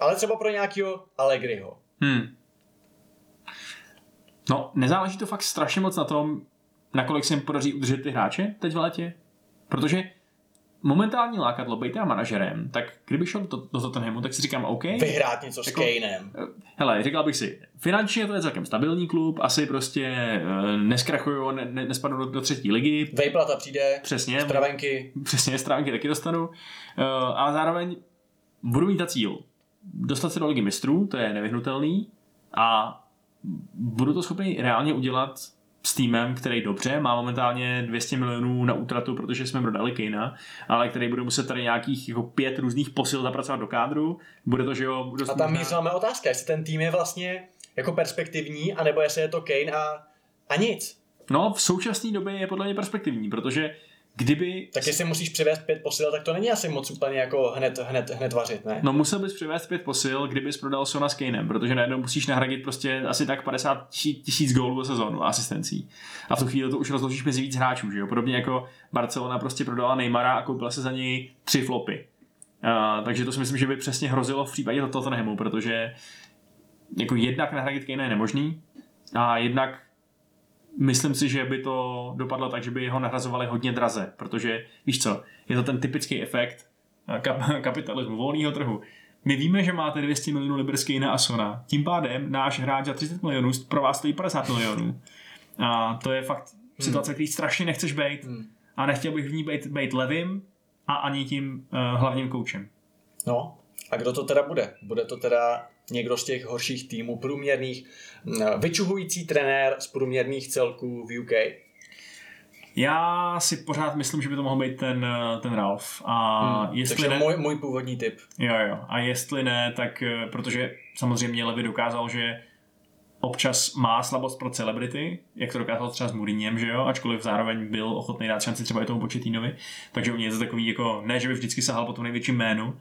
Ale třeba pro nějakého Allegriho. Hmm. No, nezáleží to fakt strašně moc na tom, nakolik se jim podaří udržet ty hráče teď v létě. Protože momentální lákadlo být manažerem, tak kdyby šel do, do Tottenhamu, tak si říkám OK. Vyhrát něco jako, s Kaneem. Hele, říkal bych si, finančně to je celkem stabilní klub, asi prostě uh, neskrachuju, ne, ne, nespadnu do, do třetí ligy. Vejplata přijde, přesně, stravenky. Přesně, stravenky taky dostanu. Uh, a zároveň budu mít za cíl dostat se do ligy mistrů, to je nevyhnutelný, a budu to schopný reálně udělat s týmem, který dobře, má momentálně 200 milionů na útratu, protože jsme prodali Kejna, ale který bude muset tady nějakých jako pět různých posil zapracovat do kádru. Bude to, že jo... Dost a tam možná... máme otázka, jestli ten tým je vlastně jako perspektivní, anebo jestli je to Kane a, a nic. No, v současné době je podle mě perspektivní, protože kdyby... Tak jestli musíš přivést pět posil, tak to není asi moc úplně jako hned, hned, hned vařit, ne? No musel bys přivést pět posil, kdybys prodal Sona s Kanem, protože najednou musíš nahradit prostě asi tak 50 tisíc gólů za sezónu a asistencí. A v tu chvíli to už rozložíš mezi víc hráčů, že jo? Podobně jako Barcelona prostě prodala Neymara a koupila se za něj tři flopy. Uh, takže to si myslím, že by přesně hrozilo v případě Tottenhamu, protože jako jednak nahradit Kane je nemožný a jednak myslím si, že by to dopadlo tak, že by ho nahrazovali hodně draze, protože víš co, je to ten typický efekt eh, kap- [LAUGHS] kapitalismu, volného trhu. My víme, že máte 200 milionů liber z a Asona, tím pádem náš hráč za 30 milionů pro vás stojí 50 milionů. A to je fakt situace, hmm. který strašně nechceš být hmm. a nechtěl bych v ní být, být levým a ani tím uh, hlavním koučem. No, a kdo to teda bude? Bude to teda někdo z těch horších týmů průměrných, vyčuhující trenér z průměrných celků v UK. Já si pořád myslím, že by to mohl být ten, ten Ralph. A hmm, jestli takže ne, můj, můj původní typ. Jo, jo. A jestli ne, tak eh, protože samozřejmě Levy dokázal, že občas má slabost pro celebrity, jak to dokázal třeba s Mourinhem, že jo, ačkoliv zároveň byl ochotný dát šanci třeba i tomu Početínovi, takže u něj je to takový jako, ne, že by vždycky sahal po tom největším jménu, uh,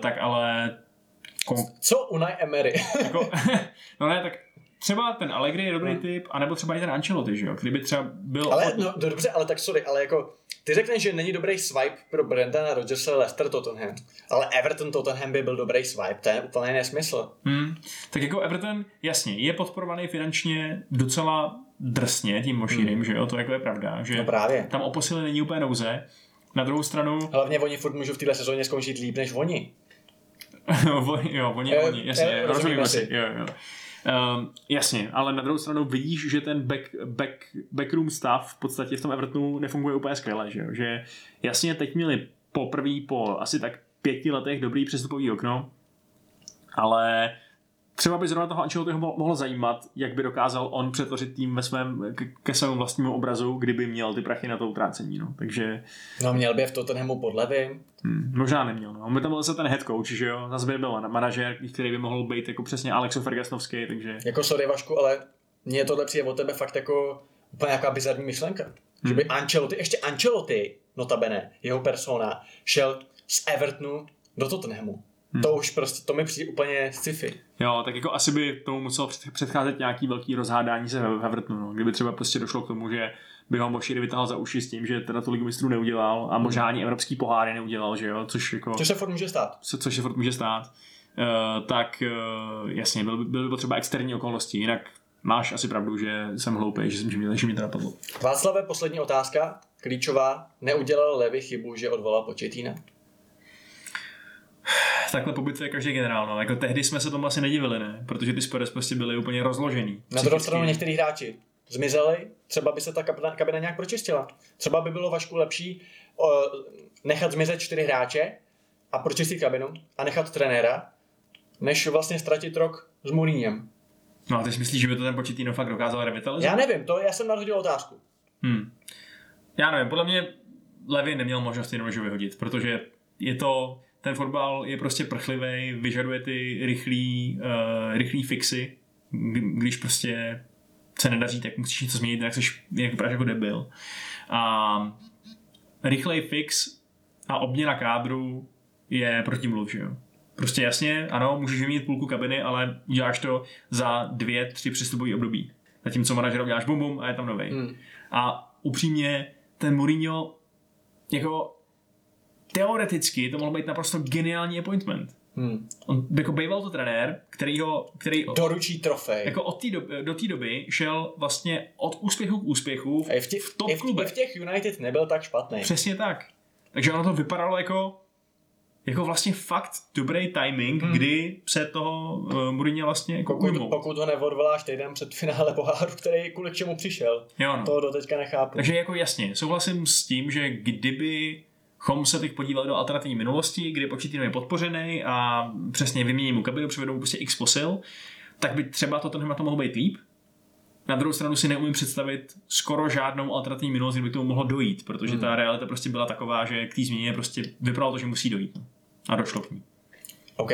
tak ale Kon... Co Unai Emery? [LAUGHS] jako, [LAUGHS] no ne, tak třeba ten Allegri je dobrý hmm. typ, anebo třeba i ten Ancelotti, že jo? Kdyby třeba byl... Ale, no, dobře, ale tak sorry, ale jako ty řekneš, že není dobrý swipe pro Brendana Rodgersa Leicester Tottenham, ale Everton Tottenham by byl dobrý swipe, to je úplně nesmysl. Hmm. Tak jako Everton, jasně, je podporovaný finančně docela drsně tím Mošírem, hmm. že jo, to jako je pravda, že no právě. tam o posily není úplně nouze. Na druhou stranu... Hlavně oni furt můžou v téhle sezóně skončit líp než oni. [LAUGHS] jo, oni, uh, oni, jasně, uh, rozumíme si. Jo, jo. Uh, jasně, ale na druhou stranu vidíš, že ten back, back, backroom stav v podstatě v tom Evertonu nefunguje úplně skvěle, že, že jasně teď měli poprvé po asi tak pěti letech dobrý přestupový okno, ale třeba by zrovna toho Ancelottiho mohlo zajímat, jak by dokázal on přetvořit tým ve svém, ke svému vlastnímu obrazu, kdyby měl ty prachy na to utrácení. No. Takže... No měl by v Tottenhamu pod levy. Hmm, možná neměl. No. My tam byl se ten head coach, že jo, zase by byl manažer, který by mohl být jako přesně Alexo Fergasnovský, takže... Jako sorry Vašku, ale mně tohle přijde od tebe fakt jako úplně nějaká bizarní myšlenka. Hmm. Že by Ancelotti, ještě Ancelotti, notabene, jeho persona, šel z Evertonu do Tottenhamu. Hmm. To už prostě, to mi přijde úplně sci-fi. Jo, tak jako asi by tomu muselo předcházet nějaký velký rozhádání se ve Evertonu, no. kdyby třeba prostě došlo k tomu, že by ho Mošíry vytáhl za uši s tím, že teda tu ligu mistrů neudělal a možná ani evropský poháry neudělal, že jo, což jako... Což se furt může stát. Co, což se furt může stát. Uh, tak uh, jasně, byly by, byl potřeba externí okolnosti, jinak máš asi pravdu, že jsem hloupý, že jsem že mě, že mě to napadlo. Václave, poslední otázka, klíčová. Neudělal Levy chybu, že odvolal Početína? Takhle pobytuje každý generál. No. Jako tehdy jsme se tomu asi nedivili, ne? Protože ty Spurs prostě byly úplně rozložený. Na druhou stranu některý hráči zmizeli, třeba by se ta kabina, kabina nějak pročistila. Třeba by bylo Vašku lepší nechat zmizet čtyři hráče a pročistit kabinu a nechat trenéra, než vlastně ztratit rok s Mourinhem. No a ty si myslíš, že by to ten Početino fakt dokázal revitalizovat? Já nevím, to já jsem narodil otázku. Hmm. Já nevím, podle mě Levy neměl možnost jenom vyhodit, protože je to ten fotbal je prostě prchlivý, vyžaduje ty rychlý, uh, rychlý fixy, když prostě se nedaří, tak musíš něco změnit, tak jsi jak vypadáš jako debil. A rychlej fix a obměna kádru je protimluv, že jo. Prostě jasně, ano, můžeš vyměnit půlku kabiny, ale uděláš to za dvě, tři přestupové období. Zatímco manažer uděláš bum bum a je tam nový. Hmm. A upřímně, ten Mourinho jako teoreticky to mohl být naprosto geniální appointment. Hmm. On jako býval to trenér, který ho... Který, Doručí trofej. Jako od té doby, do té doby šel vlastně od úspěchu k úspěchu v, v, tě, v top klube. V těch United nebyl tak špatný. Přesně tak. Takže ono to vypadalo jako jako vlastně fakt dobrý timing, hmm. kdy se toho uh, Mourinho vlastně jako pokud, ujmou. pokud ho neodvoláš týden před finále poháru, který kvůli k čemu přišel. Jo, no. To do teďka nechápu. Takže jako jasně, souhlasím s tím, že kdyby Chom se teď podíval do alternativní minulosti, kdy počítač je podpořený a přesně vymění mu kabinu, přivedou mu prostě x posil, tak by třeba to tenhle to mohlo být líp. Na druhou stranu si neumím představit skoro žádnou alternativní minulost, kdyby k tomu mohlo dojít, protože ta realita prostě byla taková, že k té změně prostě vypadalo to, že musí dojít. no. A došlo k ní. OK,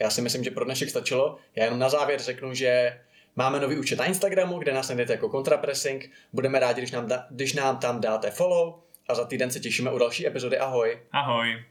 já si myslím, že pro dnešek stačilo. Já jenom na závěr řeknu, že máme nový účet na Instagramu, kde nás najdete jako Contrapressing. Budeme rádi, když nám, da, když nám tam dáte follow a za týden se těšíme u další epizody. Ahoj! Ahoj!